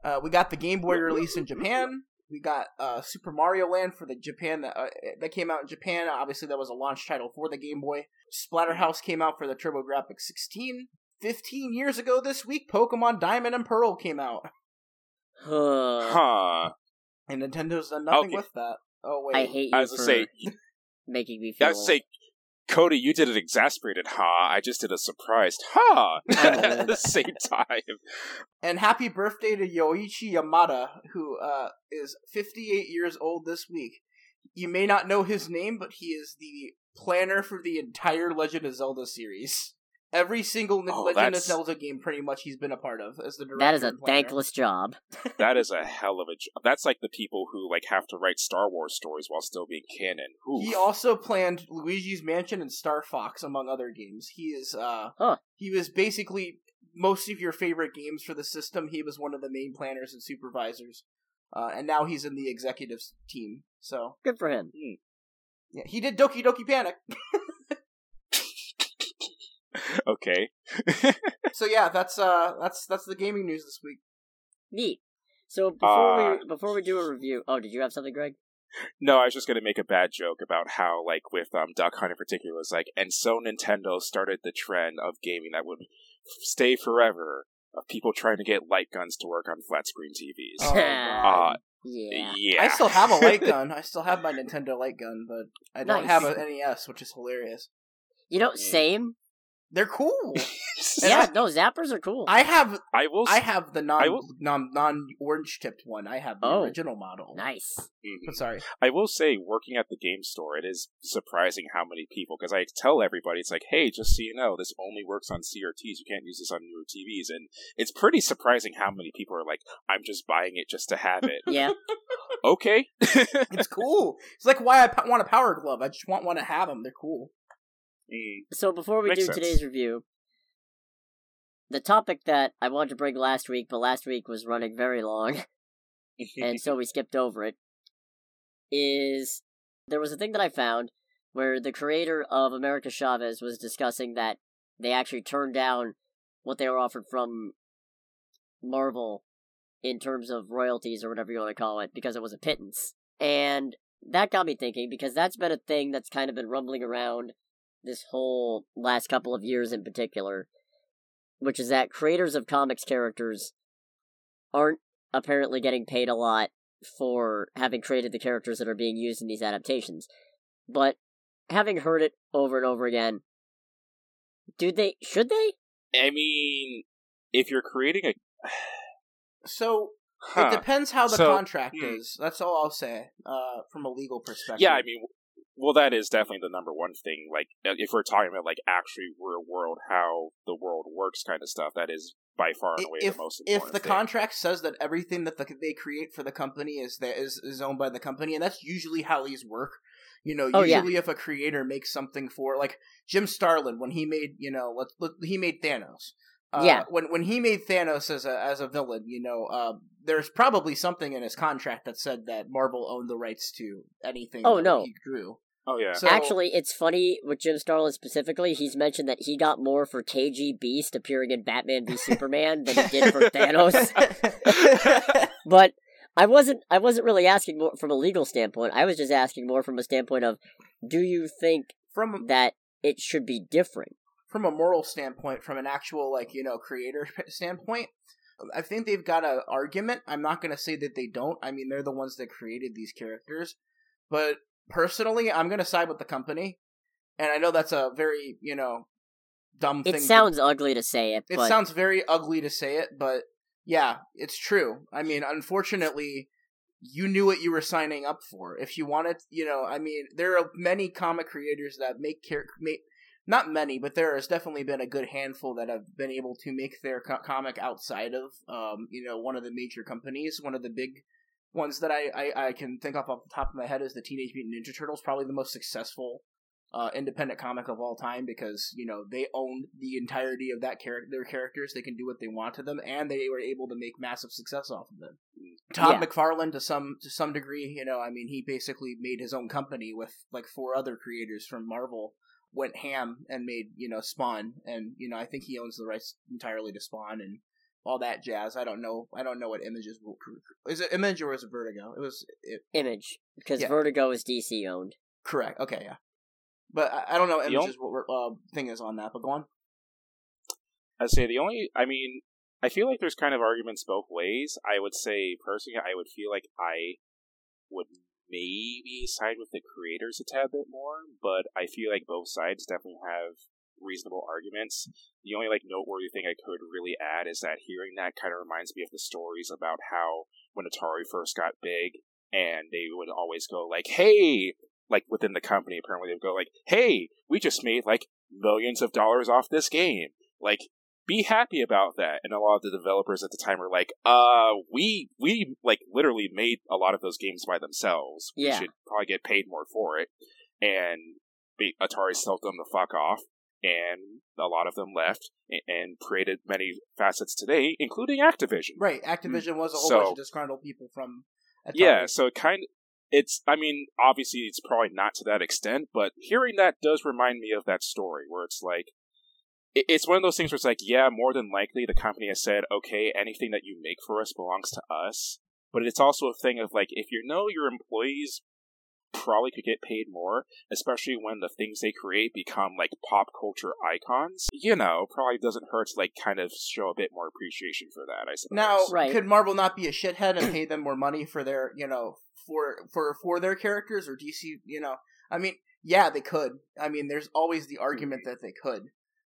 Uh, we got the Game Boy release in Japan. We got uh, Super Mario Land for the Japan that uh, that came out in Japan. Obviously, that was a launch title for the Game Boy. Splatterhouse came out for the TurboGrafx 16. 15 years ago this week, Pokemon Diamond and Pearl came out, Huh. huh. and Nintendo's done nothing Okay. with that. Oh wait, I hate you I was for say, making me I feel. was gonna say, Cody, you did an exasperated ha. I just did a surprised ha at the same time. And happy birthday to Yoichi Yamada, who uh, is 58 years old this week. You may not know his name, but he is the planner for the entire Legend of Zelda series. Every single Oh, Legend that's- of Zelda game, pretty much, he's been a part of as the director. that is a thankless job. That is a hell of a job. That's like the people who like have to write Star Wars stories while still being canon. Oof. He also planned Luigi's Mansion and Star Fox, among other games. He is, uh, Huh. he was basically most of your favorite games for the system. He was one of the main planners and supervisors, uh, and now he's in the executives team. So Good for him. yeah, he did Doki Doki Panic. okay. so yeah, that's uh, that's that's the gaming news this week. Neat. So before Uh, we before we do a review, oh, did you have something, Greg? No, I was just gonna make a bad joke about how, like, with um, Duck Hunt in particular, was like, and so Nintendo started the trend of gaming that would stay forever of people trying to get light guns to work on flat screen TVs. Oh, Uh, yeah. yeah. I still have a light gun. I still have my Nintendo light gun, but I don't Nice. have an NES, which is hilarious. You know, Mm. same. They're cool. Yeah, no, zappers are cool. I have I will. I have the non will- non non orange tipped one. I have the Oh. original model. nice. Mhm. But sorry. I will say, working at the game store, it is surprising how many people. Because I tell everybody, it's like, hey, just so you know, this only works on CRTs. You can't use this on newer TVs, and it's pretty surprising how many people are like, I'm just buying it just to have it. Yeah. okay. It's cool. It's like why I want a power glove. I just want one to have them. They're cool. Mm. So before we Makes do sense. today's review, the topic that I wanted to bring last week, but last week was running very long, and so we skipped over it, is there was a thing that I found where the creator of America Chavez was discussing that they actually turned down what they were offered from Marvel in terms of royalties or whatever you want to call it because it was a pittance. And that got me thinking because that's been a thing that's kind of been rumbling around this whole last couple of years in particular, which is that creators of comics characters aren't apparently getting paid a lot for having created the characters that are being used in these adaptations. But having heard it over and over again, do they should they? I mean, if you're creating a. So Huh. it depends how the So, contract hmm. is. That's all I'll say. Uh, from a legal perspective. Yeah, I mean, well, that is definitely the number one thing. Like, uh, if we're talking about like actually real world, how the world works, kind of stuff, that is by far and I- away if the most if the thing. contract says that everything that the, they create for the company is that is is owned by the company, and that's usually how these work. You know, Oh, yeah. usually if a creator makes something for like Jim Starlin when he made you know let, let he made Thanos. Uh, Yeah. When when he made Thanos as a as a villain, you know, uh, there's probably something in his contract that said that Marvel owned the rights to anything. Oh, that no. he drew. Oh yeah, So, Actually, it's funny with Jim Starlin specifically. He's mentioned that he got more for KG Beast appearing in Batman v Superman than he did for Thanos. But I wasn't. I wasn't really asking more from a legal standpoint. I was just asking more from a standpoint of, do you think from that it should be different? from a moral standpoint, from an actual like you know creator standpoint, I think they've got an argument. I'm not going to say that they don't. I mean, they're the ones that created these characters. But personally, I'm going to side with the company. And I know that's a very, you know, dumb thing. It to- sounds ugly to say it, it but sounds very ugly to say it, but yeah, it's true. I mean, unfortunately, you knew what you were signing up for. If you wanted, you know, I mean, there are many comic creators that make char- make not many, but there has definitely been a good handful that have been able to make their co- comic outside of, um, you know, one of the major companies. One of the big ones that I, I, I can think of off the top of my head is the Teenage Mutant Ninja Turtles, probably the most successful uh, independent comic of all time because you know they own the entirety of that character, their characters. They can do what they want to them, and they were able to make massive success off of them. Todd Yeah. McFarlane, to some to some degree, you know, I mean, he basically made his own company with like four other creators from Marvel. Went ham and made you know Spawn, and you know I think he owns the rights entirely to Spawn and all that jazz. I don't know. I don't know what Images is it Image or is it Vertigo? It was it, Image because Yeah. Vertigo is DC owned. correct. Okay, yeah. But I, I don't know The Images what uh, thing is on that. But go on. I'd say the only, I mean, I feel like there's kind of arguments both ways. I would say, personally, I would feel like I would maybe side with the creators a tad bit more, but I feel like both sides definitely have reasonable arguments. The only like noteworthy thing I could really add is that hearing that kind of reminds me of the stories about how when Atari first got big and they would always go like, "Hey," like within the company apparently they'd go like, "Hey, we just made like millions of dollars off this game." Like be happy about that. And a lot of the developers at the time were like, uh, we, we, like, literally made a lot of those games by themselves. We should probably get paid more for it. And be- Atari told them to fuck off. And a lot of them left and created many facets today, including Activision. Right, Activision mm. was a whole So- bunch of disgruntled people from. Atari. Yeah, so it kind of, it's, I mean, obviously it's probably not to that extent, but hearing that does remind me of that story where it's like, it- it's one of those things where it's like, yeah, more than likely the company has said, okay, anything that you make for us belongs to us. But it's also a thing of like, if you know your employees probably could get paid more, especially when the things they create become like pop culture icons, you know, probably doesn't hurt to like kind of show a bit more appreciation for that, I suppose. Now, Right. could Marvel not be a shithead and pay them more money for their, you know, for for for their characters or DC? You know, I mean, yeah, they could. I mean, there's always the argument that they could.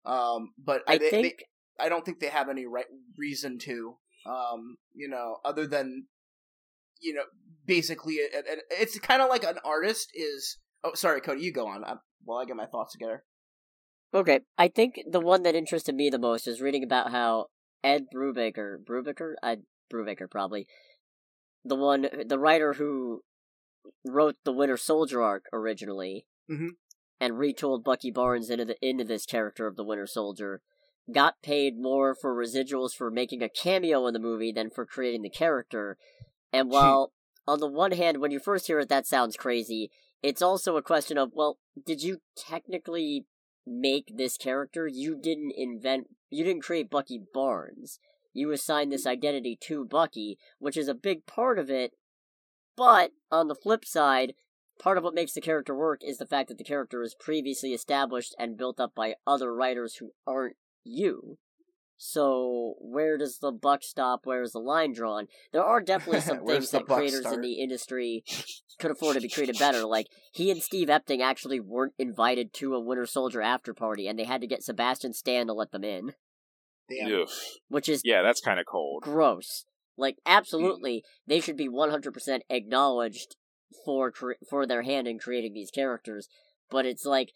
Um, but I they, think they, I don't think they have any right reason to. Um, you know, other than, you know, basically, it, it, it's kind of like an artist is. Oh, sorry, Cody, you go on. I, while I get my thoughts together. Okay, I think the one that interested me the most is reading about how Ed Brubaker, Brubaker, I Brubaker probably, the one, the writer who wrote the Winter Soldier arc originally, Mhm. and retooled Bucky Barnes into the into this character of the Winter Soldier, got paid more for residuals for making a cameo in the movie than for creating the character. And while on the one hand, when you first hear it, that sounds crazy. It's also a question of, well, did you technically make this character? You didn't invent, you didn't create Bucky Barnes. You assigned this identity to Bucky, which is a big part of it. But on the flip side, part of what makes the character work is the fact that the character is previously established and built up by other writers who aren't you. So where does the buck stop? Where's the line drawn? There are definitely some things that buck creators in the industry could afford to be treated better. Like he and Steve Epting actually weren't invited to a Winter Soldier after party, and they had to get Sebastian Stan to let them in, Damn. Which is Yeah, that's kind of cold. gross. Like absolutely, they should be one hundred percent acknowledged for cre- for their hand in creating these characters. But it's like,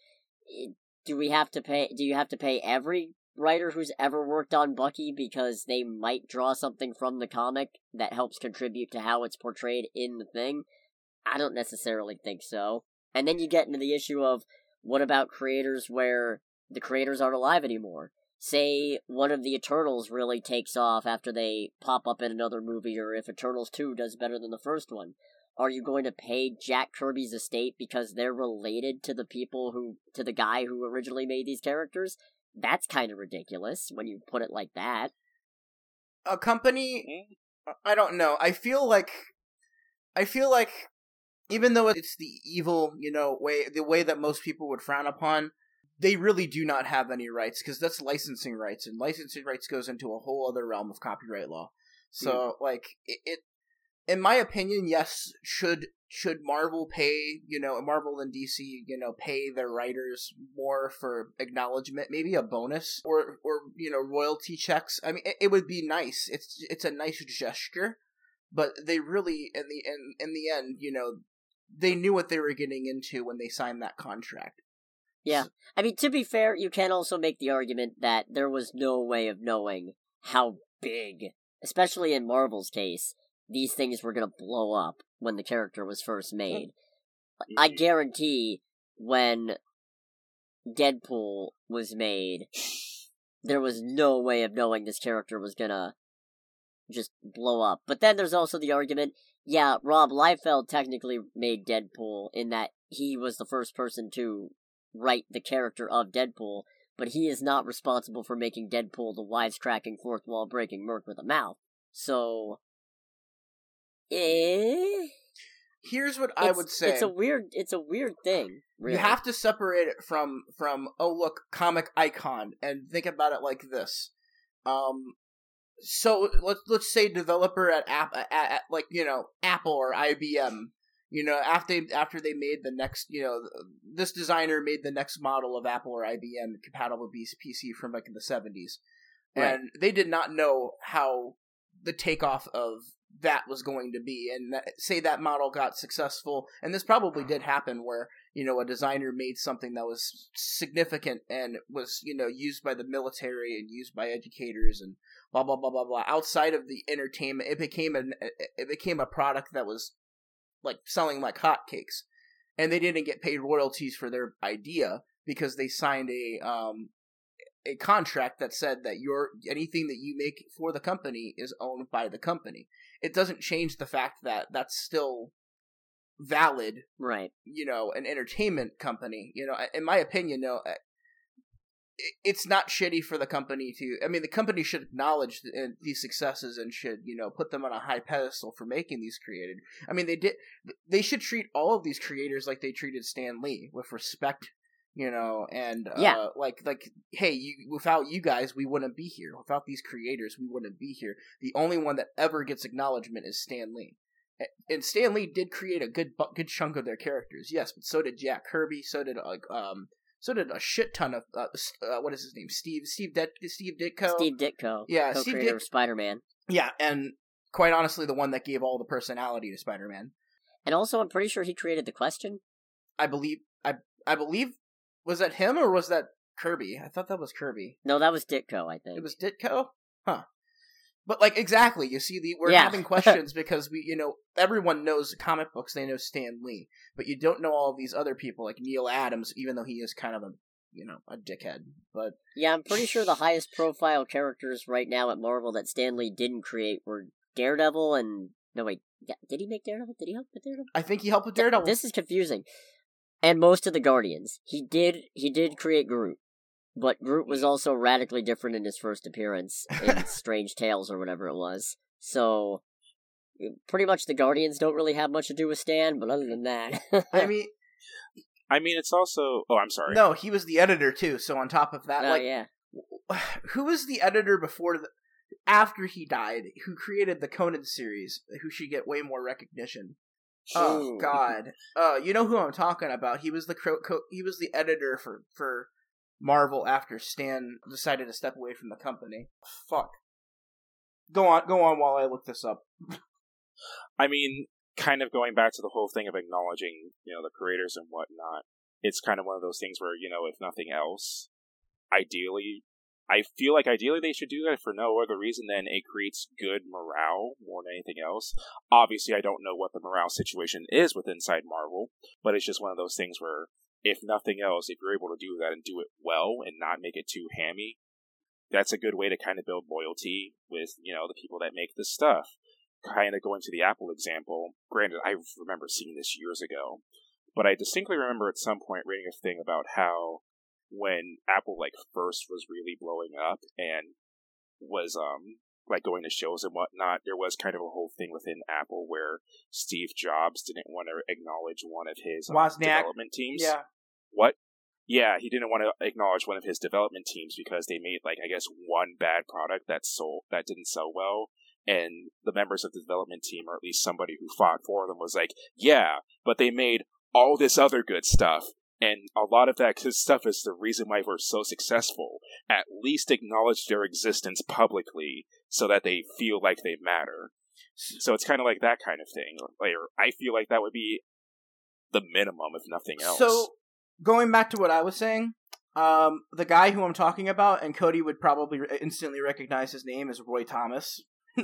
eh, do we have to pay? Do you have to pay every writer who's ever worked on Bucky because they might draw something from the comic that helps contribute to how it's portrayed in the thing? I don't necessarily think so. And then you get into the issue of what about creators where the creators aren't alive anymore? Say one of the Eternals really takes off after they pop up in another movie, or if Eternals 2 does better than the first one. Are you going to pay Jack Kirby's estate because they're related to the people who, to the guy who originally made these characters? That's kind of ridiculous when you put it like that. A company Mm. I don't know. I feel like I feel like even though it's the evil, you know, way the way that most people would frown upon, they really do not have any rights because that's licensing rights, and licensing rights goes into a whole other realm of copyright law. So, like, it, it, in my opinion, yes, should should Marvel pay, you know, Marvel and DC, you know, pay their writers more for acknowledgement, maybe a bonus or or you know, royalty checks. I mean, it, it would be nice. It's it's a nice gesture, but they really in the in in the end, you know, they knew what they were getting into when they signed that contract. Yeah. I mean, to be fair, you can also make the argument that there was no way of knowing how big, especially in Marvel's case, these things were going to blow up when the character was first made. I guarantee when Deadpool was made, there was no way of knowing this character was going to just blow up. But then there's also the argument yeah, Rob Liefeld technically made Deadpool in that he was the first person to write the character of Deadpool, but he is not responsible for making Deadpool the wisecracking, fourth wall breaking merc with a mouth. So, eh? Here's what I It's- would say. it's a weird, it's a weird thing. Really. You have to separate it from from oh look comic icon and think about it like this. Um, so let's let's say developer at app at, at like you know Apple or IBM. You know after they, after they made the next you know this designer made the next model of Apple or IBM compatible PC from like in the seventies, Right. and they did not know how the takeoff of that was going to be. And that, say that model got successful and this probably did happen where you know a designer made something that was significant and was you know used by the military and used by educators and blah blah blah blah blah. Outside of the entertainment it became an it became a product that was like selling like hotcakes. And they didn't get paid royalties for their idea because they signed a um a contract that said that your anything that you make for the company is owned by the company it doesn't change the fact that that's still valid right. you know an entertainment company you know in my opinion no it's not shitty for the company to i mean the company should acknowledge th- these successes and should you know put them on a high pedestal for making these created i mean they did they should treat all of these creators like they treated stan lee with respect you know and uh, Yeah. like like hey you without you guys we wouldn't be here without these creators we wouldn't be here the only one that ever gets acknowledgement is stan lee and Stan Lee did create a good good chunk of their characters, yes, but so did Jack Kirby, so did like um, so did a shit ton of uh, uh, what is his name, Steve Steve Det- Steve Ditko, Steve Ditko, Yeah, co-creator Dit- of Spider-Man. yeah, and quite honestly, the one that gave all the personality to Spider Man. And also, I'm pretty sure he created the question. I believe I I believe was that him or was that Kirby? I thought that was Kirby. No, that was Ditko, I think. It was Ditko, huh? But like exactly, you see, the we're Yeah. having questions because we, you know, everyone knows comic books. They know Stan Lee, but you don't know all of these other people like Neal Adams, even though he is kind of a, you know, a dickhead. But Yeah, I'm pretty sure the highest profile characters right now at Marvel that Stan Lee didn't create were Daredevil and no wait, yeah, did he make Daredevil? Did he help with Daredevil? I think he helped with Daredevil. This is confusing. And most of the Guardians. He did he did create Groot. But Groot was also radically different in his first appearance in Strange Tales or whatever it was. So pretty much the Guardians don't really have much to do with Stan, but other than that I mean, I mean, it's also. Oh, I'm sorry. no, he was the editor too. So on top of that, Oh like, yeah. who was the editor before the after he died? Who created the Conan series? Who should get way more recognition? Oh God! Uh, you know who I'm talking about? He was the co- co- he was the editor for for Marvel after Stan decided to step away from the company. Fuck. Go on, go on while I look this up. I mean, kind of going back to the whole thing of acknowledging, you know, the creators and whatnot. It's kind of one of those things where, you know, if nothing else, ideally, I feel like ideally they should do that for no other reason than it creates good morale more than anything else. Obviously, I don't know what the morale situation is with inside Marvel, but it's just one of those things where, if nothing else, if you're able to do that and do it well and not make it too hammy, that's a good way to kind of build loyalty with, you know, the people that make this stuff kind of going to the Apple example, granted, I remember seeing this years ago, but I distinctly remember at some point reading a thing about how when Apple like first was really blowing up and was um like going to shows and whatnot, there was kind of a whole thing within Apple where Steve Jobs didn't want to acknowledge one of his um, development teams. Yeah, What? yeah, he didn't want to acknowledge one of his development teams because they made like I guess one bad product that sold that didn't sell well, and the members of the development team, or at least somebody who fought for them, was like, yeah, but they made all this other good stuff. And a lot of that good stuff is the reason why we're so successful. At least acknowledge their existence publicly so that they feel like they matter. So it's kind of like that kind of thing. Like, I feel like that would be the minimum, if nothing else. So going back to what I was saying, um, the guy who I'm talking about, and Cody would probably re- instantly recognize his name is Roy Thomas.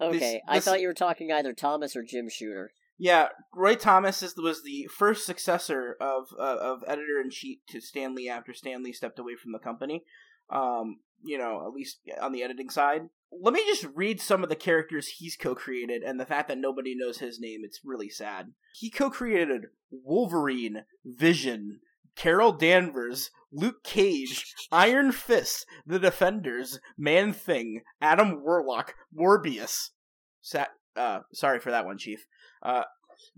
Okay, I this- thought you were talking either Thomas or Jim Shooter. Yeah, Roy Thomas is, was the first successor of uh, of editor in chief to Stanley after Stanley stepped away from the company. Um, you know, at least on the editing side. Let me just read some of the characters he's co-created, and the fact that nobody knows his name, it's really sad. He co-created Wolverine, Vision, Carol Danvers, Luke Cage, Iron Fist, The Defenders, Man Thing, Adam Warlock, Morbius. Uh, sorry for that one, Chief. Uh,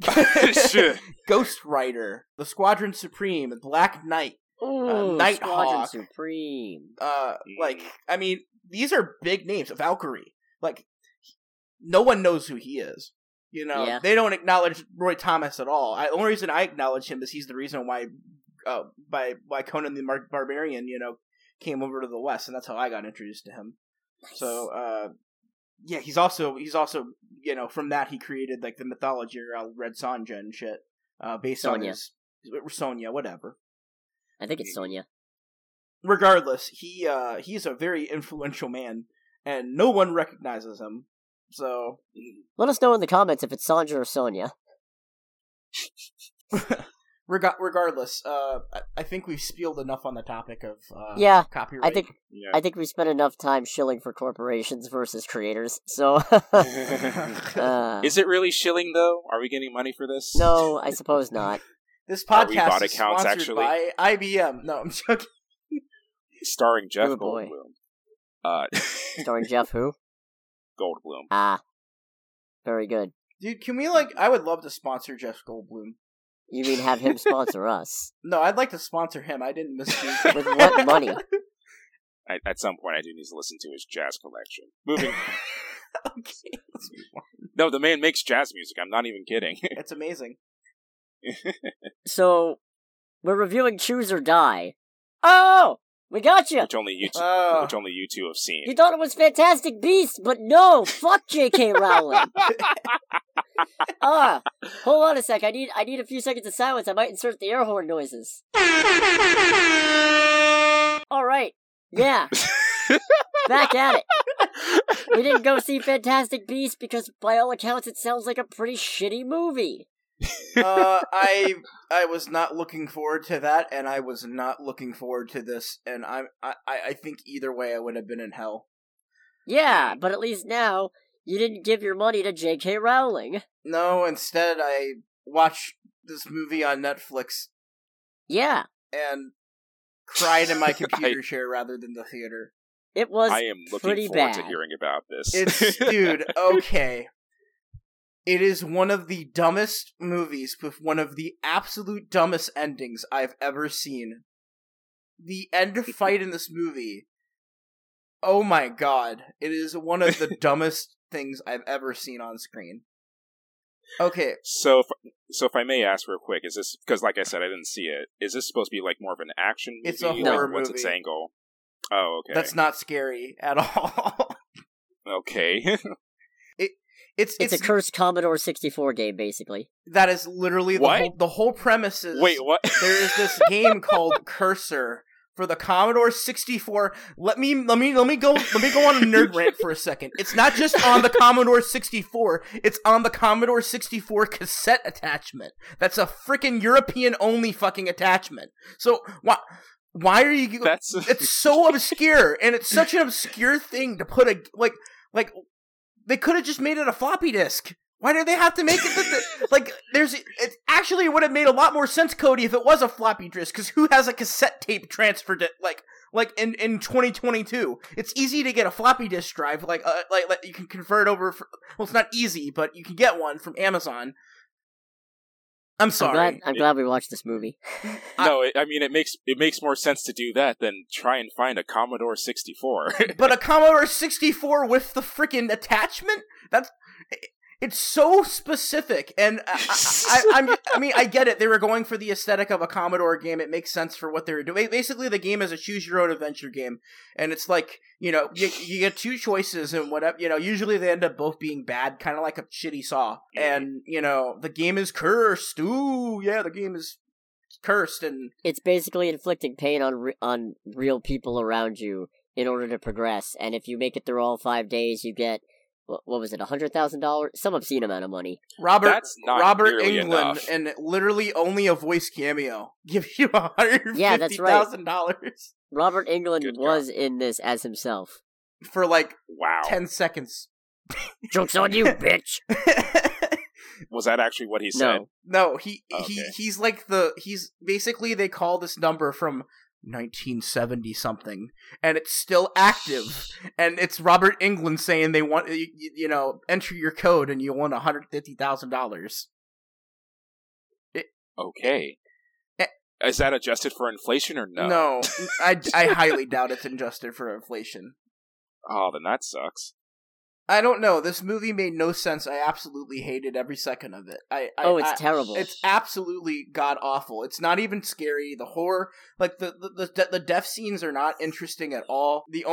Shit. Ghost Rider, The Squadron Supreme, Black Knight. Ooh, Nighthawk. Squadron Supreme. Uh, like, I mean, these are big names. Valkyrie. Like, no one knows who he is. You know, Yeah. they don't acknowledge Roy Thomas at all. I, the only reason I acknowledge him is he's the reason why, uh, by why Conan the Mar- Barbarian, you know, came over to the West, and that's how I got introduced to him. So, uh, yeah, he's also he's also you know from that he created like the mythology around Red Sonja and shit, uh, based on his Sonya, whatever. I think it's Sonya. Regardless, he uh he's a very influential man, and no one recognizes him. So, Let us know in the comments if it's Sandra or Sonya. reg- regardless, uh, I-, I think we've spieled enough on the topic of uh, Yeah, copyright. I think Yeah. I think we spent enough time shilling for corporations versus creators. So, uh, Is it really shilling though? Are we getting money for this? no, I suppose not. this Are we podcast is accounts, sponsored actually? by IBM. No, I'm joking. Starring Jeff Oh, boy. Goldblum. Uh, Starring Jeff who? Goldblum. Ah, very good. Dude, can we like? I would love to sponsor Jeff Goldblum. You mean have him sponsor us? No, I'd like to sponsor him. I didn't misspeak. With what money? I, at some point, I do need to listen to his jazz collection. Moving. okay, let's move on. no, the man makes jazz music. I'm not even kidding. It's amazing. So, we're reviewing Choose or Die. Oh, we got you. which only you, two, Oh. which only you two have seen. You thought it was Fantastic Beast, but no, fuck J.K. Rowling. Ah, hold on a sec. I need I need a few seconds of silence. I might insert the air horn noises. All right, yeah, back at it. We didn't go see Fantastic Beast because, by all accounts, it sounds like a pretty shitty movie. Uh, I I was not looking forward to that, and I was not looking forward to this, and I I I think either way I would have been in hell. Yeah, but at least now you didn't give your money to J.K. Rowling. No, instead I watched this movie on Netflix Yeah, and cried in my computer chair rather than the theater. it was I am looking pretty forward bad. to hearing about this. It's dude, okay. It is one of the dumbest movies with one of the absolute dumbest endings I've ever seen. The end fight in this movie. Oh my god. It is one of the dumbest things I've ever seen on screen. Okay, So, if, so if I may ask real quick, is this because, like I said, I didn't see it? Is this supposed to be like more of an action movie? It's a Like, horror What's its angle? Oh, okay. that's not scary at all. okay. It's It's, it's, a cursed Commodore 64 game, basically. that is literally the What? whole the whole premise is Wait, what? there is this game called Cursor for the Commodore 64. Let me let me let me go let me go on a nerd rant for a second. It's not just on the Commodore 64, it's on the Commodore 64 cassette attachment. That's a freaking European only fucking attachment. So why why are you That's it's so obscure and it's such an obscure thing to put a like like they could have just made it a floppy disk. Why do they have to make it the, the- like there's it actually would have made a lot more sense cody if it was a floppy disk because who has a cassette tape transferred it like like in in 2022 it's easy to get a floppy disk drive like uh, like, like you can convert over for, well it's not easy but you can get one from amazon I'm I'm sorry. glad. I'm glad we watched this movie. No, it, I mean it makes it makes more sense to do that than try and find a Commodore 64. but a Commodore 64 with the freaking attachment? That's it's so specific, and I, I, I, I'm, I mean, I get it. They were going for the aesthetic of a Commodore game. It makes sense for what they were doing. Basically, the game is a choose your own adventure game, and it's like you know, you, you get two choices, and whatever you know. Usually, they end up both being bad, kind of like a shitty Saw. And you know, the game is cursed. Ooh, yeah, the game is cursed, and It's basically inflicting pain on re- on real people around you in order to progress. And if you make it through all five days, you get what, what was it, a hundred thousand dollars, some obscene amount of money. Robert That's not Robert Englund enough. and literally only a voice cameo give you a hundred Yeah, fifty that's right. thousand dollars Robert Englund Good was in this as himself. for like wow. ten seconds. Jokes on you, bitch. Was that actually what he said? No, no, he he he's like the he's basically they call this number from 1970 something and it's still active and it's Robert Englund saying they want you, you know enter your code and you won $150,000. Okay. Eh. Is that adjusted for inflation or no? No, I I highly doubt it's adjusted for inflation. Oh, then that sucks. I don't know. This movie made no sense. I absolutely hated every second of it. I, I oh, it's I- terrible. It's absolutely god awful. It's not even scary. The horror, like the the the, the death scenes, are not interesting at all. The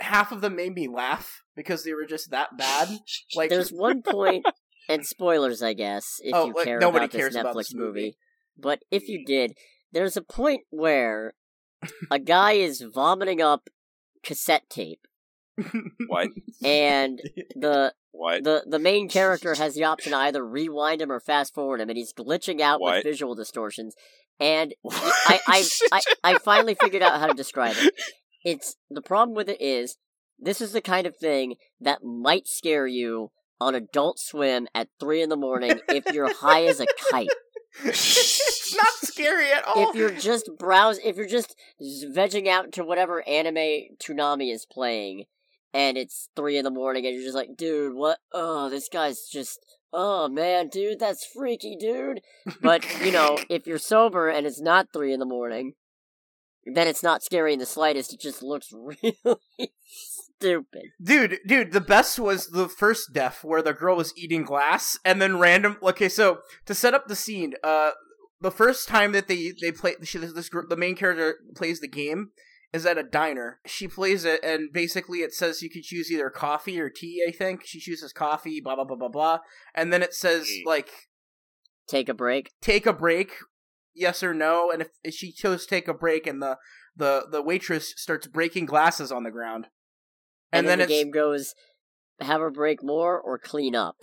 half of them made me laugh because they were just that bad. Like There's one point, and spoilers, I guess, if Oh, you like, care about this Netflix about this movie. movie. But if you did, there's a point where a guy is vomiting up cassette tape, What? and the What? the the main character has the option to either rewind him or fast forward him, and he's glitching out What? with visual distortions. And I, I, I, I finally figured out how to describe it. It's the problem with it is this is the kind of thing that might scare you on Adult Swim at three in the morning if you're high as a kite. it's not scary at all. If you're just browse, if you're just vegging out to whatever anime Toonami is playing, and it's three in the morning, and you're just like, dude, what? Oh, this guy's just. Oh man, dude, that's freaky, dude. But you know, if you're sober and it's not three in the morning, then it's not scary in the slightest. It just looks really stupid. Dude, dude, the best was the first death where the girl was eating glass and then random. Okay, so to set up the scene, uh, the first time that they they play she, this gr- the main character plays the game is at a diner. She plays it and basically it says you can choose either coffee or tea. I think she chooses coffee. Blah blah blah blah blah, and then it says like Take a break. take a break, yes or no. And if, if she chose take a break, and the the the waitress starts breaking glasses on the ground, And, then, it's the game goes have her break more or clean up.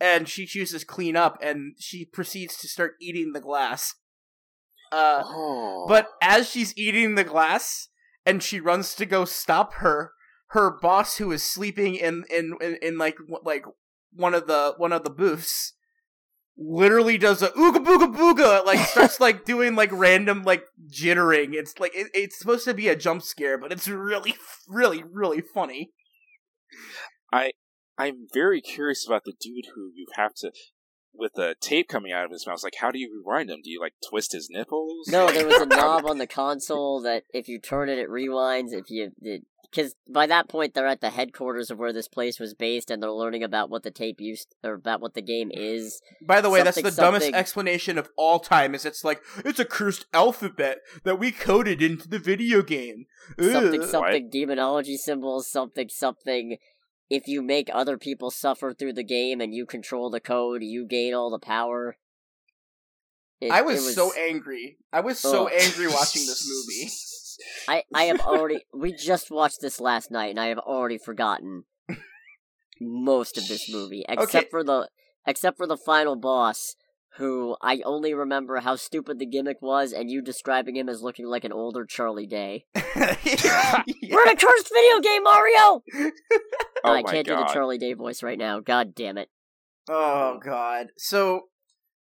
and she chooses clean up and she proceeds to start eating the glass uh oh. but as she's eating the glass and she runs to go stop her her boss who is sleeping in in in, in like like one of the one of the booths literally does a ooga booga booga like starts like doing like random like jittering it's like it, it's supposed to be a jump scare but it's really really really funny i I'm very curious about the dude who you have to with the tape coming out of his mouth. Like, how do you rewind him? Do you like twist his nipples? No, there was a knob on the console that if you turn it, it rewinds. If you because by that point they're at the headquarters of where this place was based, and they're learning about what the tape used or about what the game is. By the way, that's the Something, dumbest explanation of all time. Is it's like it's a cursed alphabet that we coded into the video game. Something Ugh. something demonology symbols. Something something. If you make other people suffer through the game and you control the code, you gain all the power. It- I it was, so angry. I was so angry watching this movie. I I have already. we just watched this last night, and I have already forgotten most of this movie, except Okay. for the except for the final boss, who I only remember how stupid the gimmick was, and you describing him as looking like an older Charlie Day. We're in a cursed video game, Mario. Oh I can't do the Charlie Day voice right now. God damn it! Oh god. So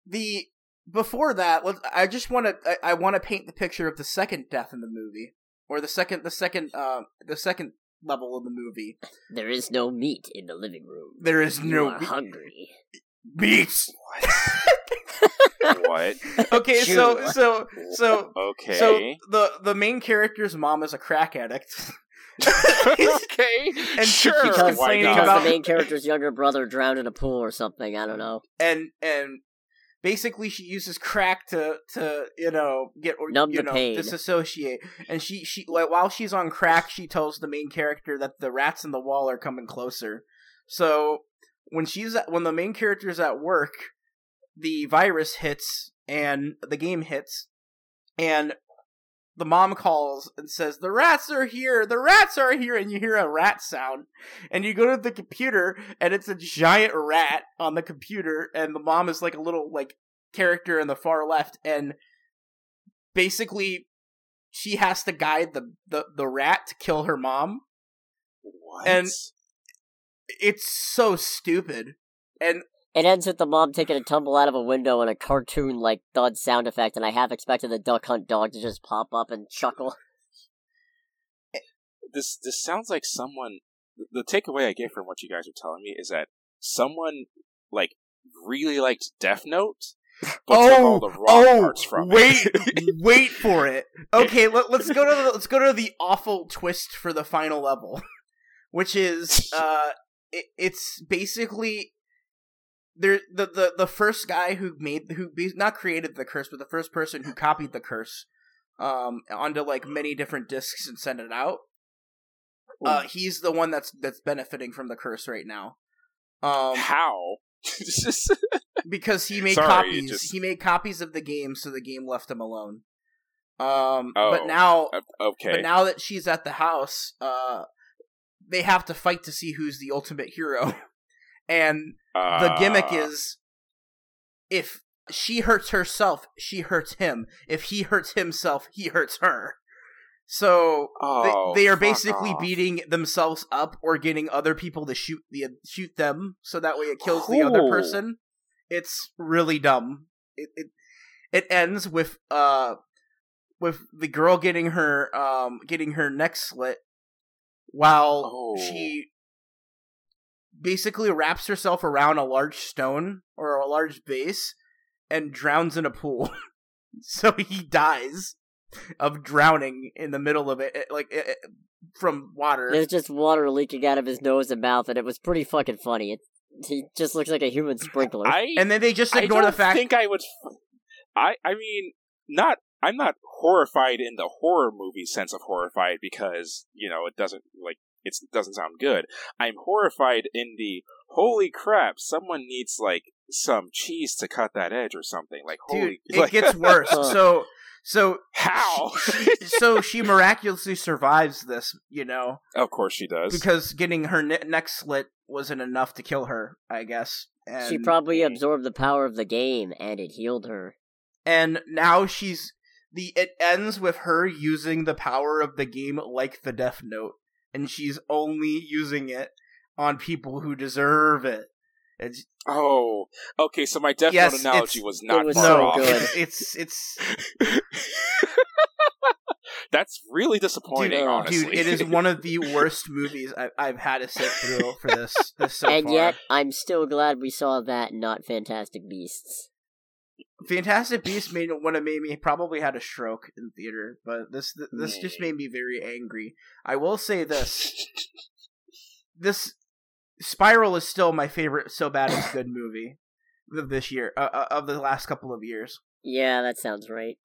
the before that, let I just want to I, I want to paint the picture of the second death in the movie, or the second the second uh the second level of the movie. There is no meat in the living room. There is You no are meat. hungry. Beats. what? Okay, so so so Okay. so the the main character's mom is a crack addict. okay. And she sure. keeps because, why complaining not? because about- the main character's younger brother drowned in a pool or something. I don't know. and and basically she uses crack to to you know get or Numb you the know pain. disassociate and she she like, while she's on crack she tells the main character that the rats in the wall are coming closer so when she's at, when the main character's at work the virus hits and the game hits and the mom calls and says the rats are here! The rats are here! And you hear a rat sound and you go to the computer and it's a giant rat on the computer and the mom is like a little like character in the far left and basically she has to guide the the, the rat to kill her mom. What? and- it's so stupid and It ends with the mom taking a tumble out of a window and a cartoon like thud sound effect, and I half expected the Duck Hunt dog to just pop up and chuckle. this this sounds like someone. The takeaway I get from what you guys are telling me is that someone like really liked Death Note, but took all the wrong oh, parts from wait, it. wait for it. Okay, let, let's go to the, let's go to the awful twist for the final level, which is uh, it, it's basically there the, the the first guy who made who not created the curse, but the first person who copied the curse um onto like many different discs and sent it out. Uh, he's the one that's that's benefiting from the curse right now. Um, How? because he made Sorry, copies. just- He made copies of the game, so the game left him alone. Um, Oh, but now, okay. but now that she's at the house, uh, they have to fight to see who's the ultimate hero, and the gimmick Uh, is if she hurts herself, she hurts him. If he hurts himself, he hurts her. So Oh, they, they are basically off. beating themselves up or getting other people to shoot the shoot them, so that way it kills the other person. It's really dumb. It it it ends with uh with the girl getting her um getting her neck slit while Oh. she basically wraps herself around a large stone or a large base and drowns in a pool. so he dies of drowning in the middle of it, it- like it, it- from water. There's just water leaking out of his nose and mouth, and it was pretty fucking funny. It, he just looks like a human sprinkler. I and then they just I ignore don't the fact. I think I would. I I mean, not. I'm not horrified in the horror movie sense of horrified because you know it doesn't like it doesn't sound good. I'm horrified in the holy crap. Someone needs like some cheese to cut that edge or something. Like Dude, holy, it like, gets worse. So, so how? she- so she miraculously survives this, you know, of course she does. because getting her ne- neck slit wasn't enough to kill her, I guess. And, she probably hmm. absorbed the power of the game, and it healed her. and now she's the. It ends with her using the power of the game like the Death Note, and she's only using it on people who deserve it. It's, oh, okay. So my Death Yes, Note analogy was not was far so off. good. it's it's That's really disappointing. dude, honestly, dude, it is one of the worst movies I've, I've had to sit through for this. this so and far. yet, I'm still glad we saw that, not Fantastic Beasts. Fantastic Beasts made would have made me probably had a stroke in theater, but this this just made me very angry. I will say this: this Spiral is still my favorite. So bad it's good movie of this year, uh, uh, of the last couple of years. Yeah, that sounds right.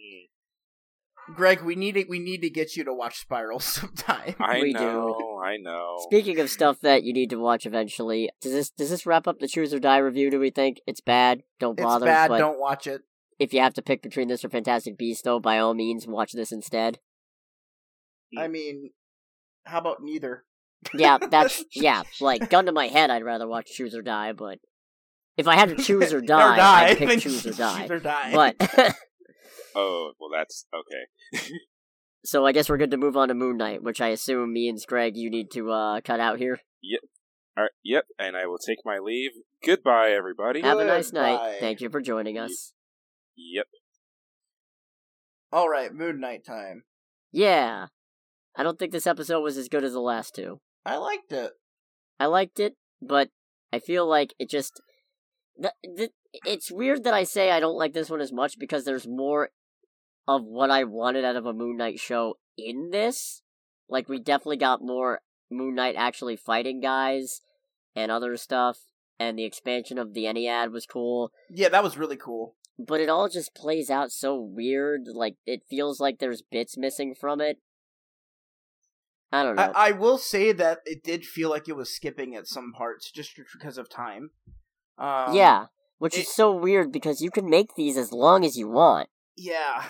Mm. Greg, we need to, we need to get you to watch Spiral sometime. I We do. know, I know. Speaking of stuff that you need to watch eventually, does this does this wrap up the Choose or Die review? Do we think it's bad? Don't bother. it's bad. Don't watch it. if you have to pick between this or Fantastic Beasts, though, by all means, watch this instead. I mean, how about neither? Yeah, that's yeah. Like gun to my head, I'd rather watch Choose or Die. But if I had to choose or die, or die. I'd pick then Choose or Die. Choose or die. But Oh, well, that's okay. so I guess we're good to move on to Moon Knight, which I assume means Greg, you need to uh, cut out here. Yep. All right, yep, and I will take my leave. Goodbye, everybody. Have a nice Goodbye. night. Thank you for joining us. Yep. all right, Moon Knight time. Yeah, I don't think this episode was as good as the last two. I liked it. I liked it, but I feel like it just the, the, it's weird that I say I don't like this one as much because there's more of what I wanted out of a Moon Knight show in this. Like we definitely got more Moon Knight actually fighting guys and other stuff, and the expansion of the Ennead was cool. Yeah, that was really cool. But it all just plays out so weird. Like it feels like there's bits missing from it. I don't know. I, I will say that it did feel like it was skipping at some parts just because of time. Um, yeah, which it- is so weird because you can make these as long as you want. Yeah,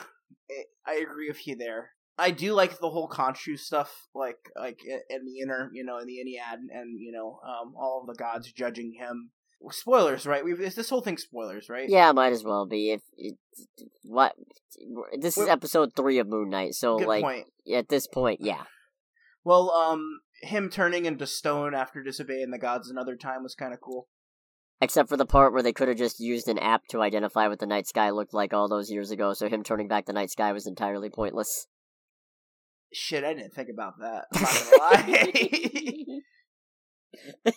it, I agree with you there. I do like the whole Khonshu stuff, like like in the inner, you know, in the Ennead, and you know, um, all of the gods judging him. Spoilers, right? We've this whole thing spoilers, right? Yeah, might as well be. If it, what this is episode three of Moon Knight, so Good like point. at this point, yeah, Well, um, him turning into stone after disobeying the gods another time was kind of cool. Except for the part where they could have just used an app to identify what the night sky looked like all those years ago. So him turning back the night sky was entirely pointless. Shit, I didn't think about that. I'm not gonna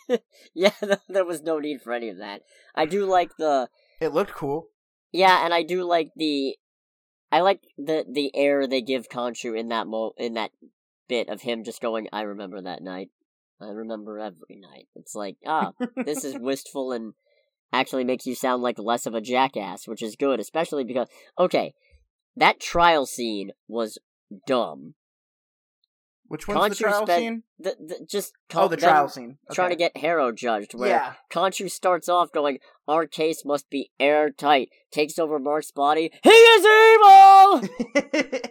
lie. yeah, th- there was no need for any of that. I do like the it looked cool. yeah, and I do like the I like the the air they give Khonshu in that mo in that bit of him just going, "I remember that night. I remember every night." It's like, ah, this is wistful and actually makes you sound like less of a jackass, which is good, especially because okay, that trial scene was dumb. Which one's the trial spent- scene? the, the just Oh, the trial scene. trying to get Harrow judged, where yeah. Khonshu starts off going, "Our case must be airtight." Takes over Mark's body. He is evil.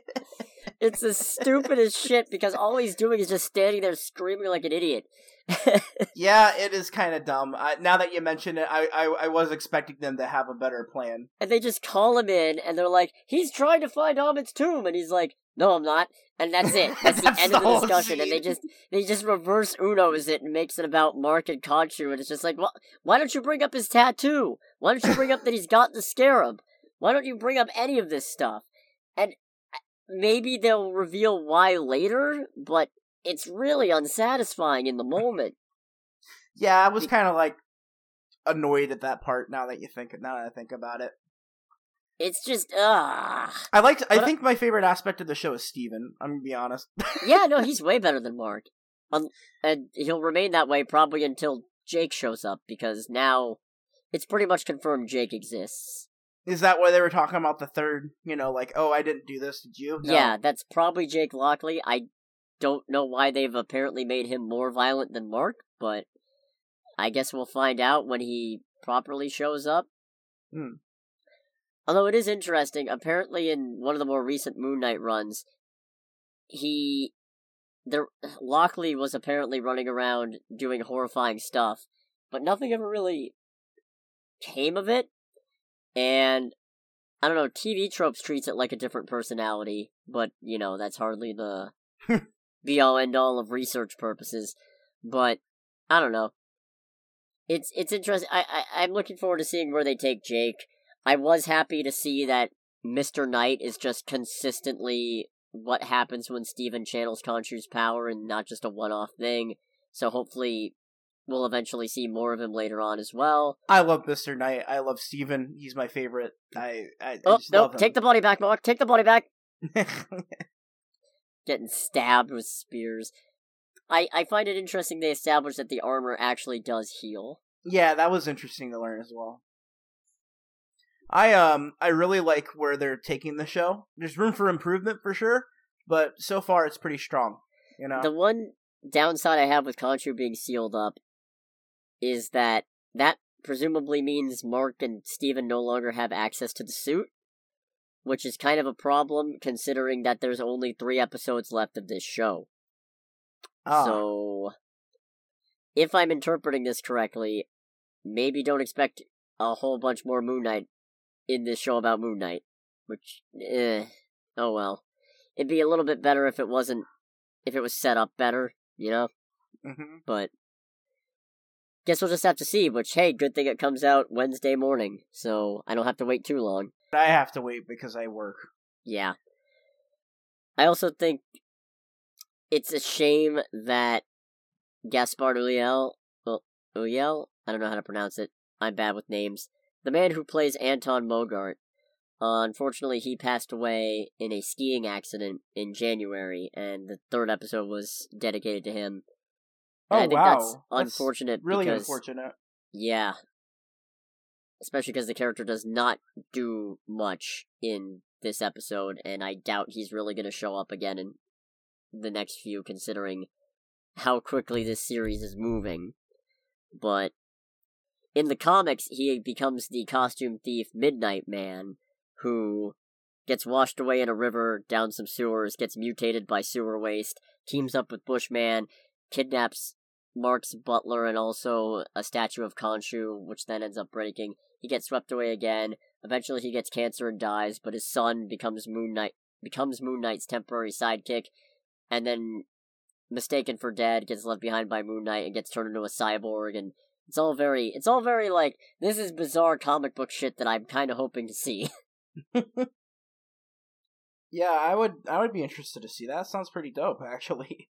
it's the stupidest shit because all he's doing is just standing there screaming like an idiot. yeah, it is kind of dumb. I, now that you mention it, I, I I was expecting them to have a better plan. and they just call him in, and they're like, "He's trying to find Ammit's tomb," and he's like, "No, I'm not." And that's it. That's the end the of the discussion. And they just they just reverse Uno's it and makes it about Mark and Khonshu, and it's just like, well, why don't you bring up his tattoo? Why don't you bring up that he's got the scarab? Why don't you bring up any of this stuff? And maybe they'll reveal why later, but it's really unsatisfying in the moment. Yeah, I was kind of like annoyed at that part. Now that you think, now that I think about it, It's just ah. I liked. I But I- think my favorite aspect of the show is Steven. I'm gonna be honest. yeah, no, he's way better than Mark. Um, and he'll remain that way probably until Jake shows up because now it's pretty much confirmed Jake exists. Is that why they were talking about the third? You know, like, oh, I didn't do this. Did you? No. Yeah, that's probably Jake Lockley. I don't know why they've apparently made him more violent than Mark, but I guess we'll find out when he properly shows up. Hmm. Although it is interesting, apparently in one of the more recent Moon Knight runs, he there Lockley was apparently running around doing horrifying stuff, but nothing ever really came of it. And I don't know, TV tropes treats it like a different personality, but you know, that's hardly the hmm. be all end all of research purposes. But I don't know. It's it's interesting. I, I I'm looking forward to seeing where they take Jake. I was happy to see that Mr. Knight is just consistently what happens when Steven channels Khonshu's power and not just a one off thing. So hopefully we'll eventually see more of him later on as well. I love Mister Knight. I love Steven. He's my favorite. I I, I Oh just no, love him. take the body back, Mark. Take the body back. Getting stabbed with spears. I, I find it interesting they established that the armor actually does heal. yeah, that was interesting to learn as well. I um I really like where they're taking the show. There's room for improvement for sure, but so far it's pretty strong. You know. The one downside I have with Khonshu being sealed up is that that presumably means Mark and Steven no longer have access to the suit, which is kind of a problem considering that there's only three episodes left of this show. Ah. So, if I'm interpreting this correctly, maybe don't expect a whole bunch more Moon Knight in this show about Moon Knight. Which, eh, oh well. It'd be a little bit better if it wasn't, if it was set up better, you know? Mhm. But, guess we'll just have to see, which, hey, good thing it comes out Wednesday morning, so I don't have to wait too long. I have to wait because I work. Yeah. I also think it's a shame that Gaspard Ulliel, well, Ulliel, I don't know how to pronounce it. I'm bad with names. The man who plays Anton Mogart. Uh, unfortunately, he passed away in a skiing accident in January, and the third episode was dedicated to him. And Oh I think wow, that's unfortunate really because unfortunate. yeah, especially because the character does not do much in this episode, and I doubt he's really going to show up again in the next few, considering how quickly this series is moving. But in the comics, he becomes the costume thief Midnight Man, who gets washed away in a river down some sewers, gets mutated by sewer waste, teams up with Bushman, kidnaps Mark's butler and also a statue of Khonshu, which then ends up breaking. He gets swept away again. Eventually, he gets cancer and dies, but his son becomes Moon Knight, becomes Moon Knight's temporary sidekick, and then mistaken for dead, gets left behind by Moon Knight and gets turned into a cyborg. And it's all very, it's all very like this is bizarre comic book shit that I'm kind of hoping to see. Yeah, I would I would be interested to see that. Sounds pretty dope, actually.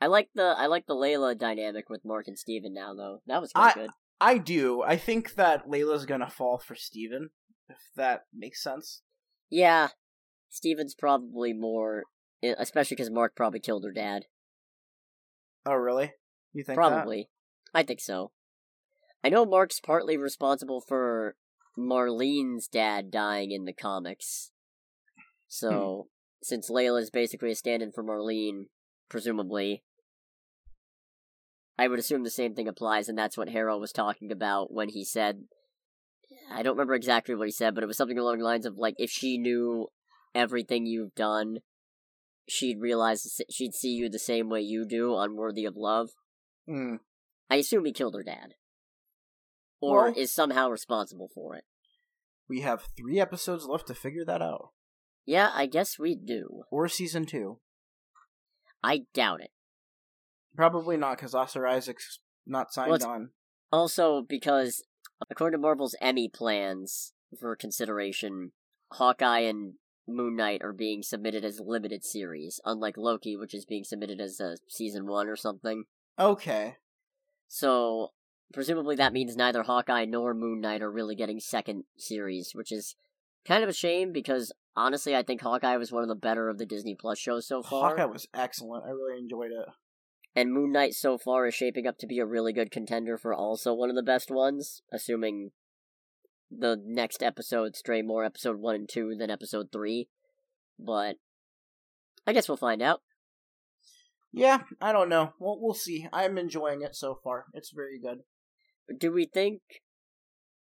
I like the I like the Layla dynamic with Mark and Steven now though. That was I- good. I do. I think that Layla's gonna fall for Steven, if that makes sense. Yeah, Steven's probably more, especially because Mark probably killed her dad. Oh, really? You think that? Probably. I think so. I know Mark's partly responsible for Marlene's dad dying in the comics. Hmm. So, since Layla's basically a stand in for Marlene, presumably, I would assume the same thing applies, and that's what Harold was talking about when he said. I don't remember exactly what he said, but it was something along the lines of like, if she knew everything you've done, she'd realize she'd see you the same way you do, unworthy of love. Hmm. I assume he killed her dad. Or Well- is somehow responsible for it. We have three episodes left to figure that out. Yeah, I guess we do. Or season two. I doubt it. Probably not, because Oscar Isaac's not signed Well, on. Also, because according to Marvel's Emmy plans for consideration, Hawkeye and Moon Knight are being submitted as limited series, unlike Loki, which is being submitted as a season one or something. Okay. So, presumably that means neither Hawkeye nor Moon Knight are really getting second series, which is kind of a shame because honestly, I think Hawkeye was one of the better of the Disney Plus shows so far. Hawkeye was excellent. I really enjoyed it. And Moon Knight so far is shaping up to be a really good contender for also one of the best ones, assuming the next episode stray more episode 1 and 2 than episode 3. But I guess we'll find out. Yeah, I don't know. Well, we'll see. I'm enjoying it so far. It's very good. Do we think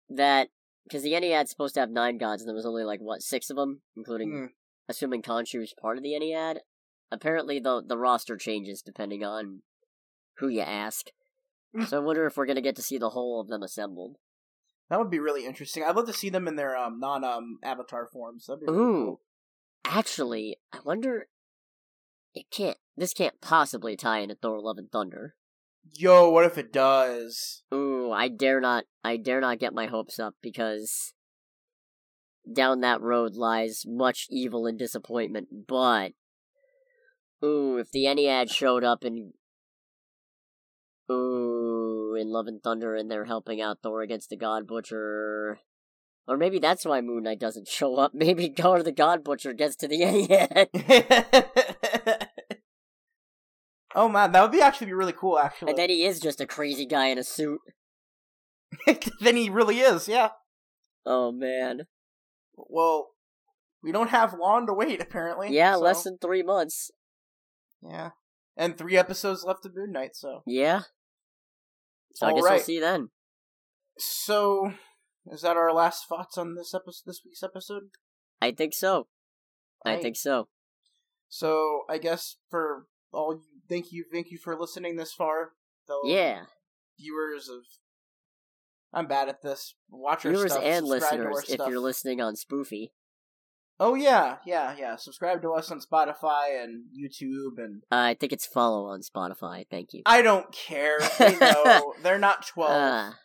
that because the Ennead's supposed to have nine gods and there was only like what six of them, including Hmm. assuming Khonshu's part of the Ennead? Apparently, the the roster changes depending on who you ask. so I wonder if we're gonna get to see the whole of them assembled. That would be really interesting. I'd love to see them in their um non um avatar forms. That'd be really Ooh, cool. actually, I wonder. It can't. This can't possibly tie into Thor: Love and Thunder. Yo, what if it does? Ooh, I dare not. I dare not get my hopes up because down that road lies much evil and disappointment. But ooh, if the Ennead showed up in ooh in Love and Thunder and they're helping out Thor against the God Butcher. Or maybe that's why Moon Knight doesn't show up. Maybe Thor the God Butcher gets to the Ennead. oh man, that would be actually be really cool. Actually, And then he is just a crazy guy in a suit. then he really is. Yeah. Oh man. Well, we don't have long to wait. Apparently. Yeah, so- less than three months. Yeah, and three episodes left of Moon Knight. So. Yeah. So I guess Alright. we'll see then. So, is that our last thoughts on this episode? This week's episode. I think so. I Alright. think so. So I guess for all you, thank you, thank you for listening this far. Yeah. viewers of, I'm bad at this. Watch our Viewers stuff, and listeners, if stuff. you're listening on Spoofy. Oh yeah, yeah, yeah. Subscribe to us on Spotify and YouTube, and Uh, I think it's follow on Spotify. Thank you. I don't care. Know they're not twelve. Ah.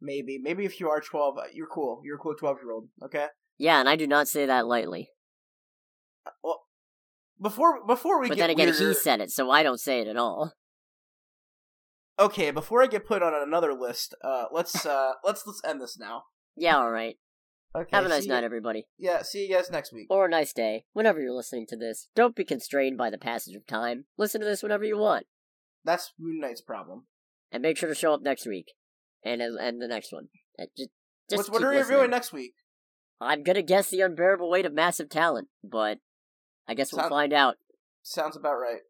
maybe, maybe if you are twelve, uh, you're cool. You're a cool twelve year old. Okay. yeah, and I do not say that lightly. Well, before before we get But then again, weirder, he said it, so I don't say it at all. Okay, before I get put on another list, uh, let's uh, let's let's end this now. Yeah, all right. Okay. Have a nice night, You, everybody. yeah. See you guys next week. Or a nice day, whenever you're listening to this. Don't be constrained by the passage of time. Listen to this whenever you want. That's Moon Knight's problem. And make sure to show up next week. And and the next one. Uh, Just, just what keep are we listening. reviewing next week? I'm gonna guess the unbearable weight of massive talent, but I guess we'll find out. Sounds about right.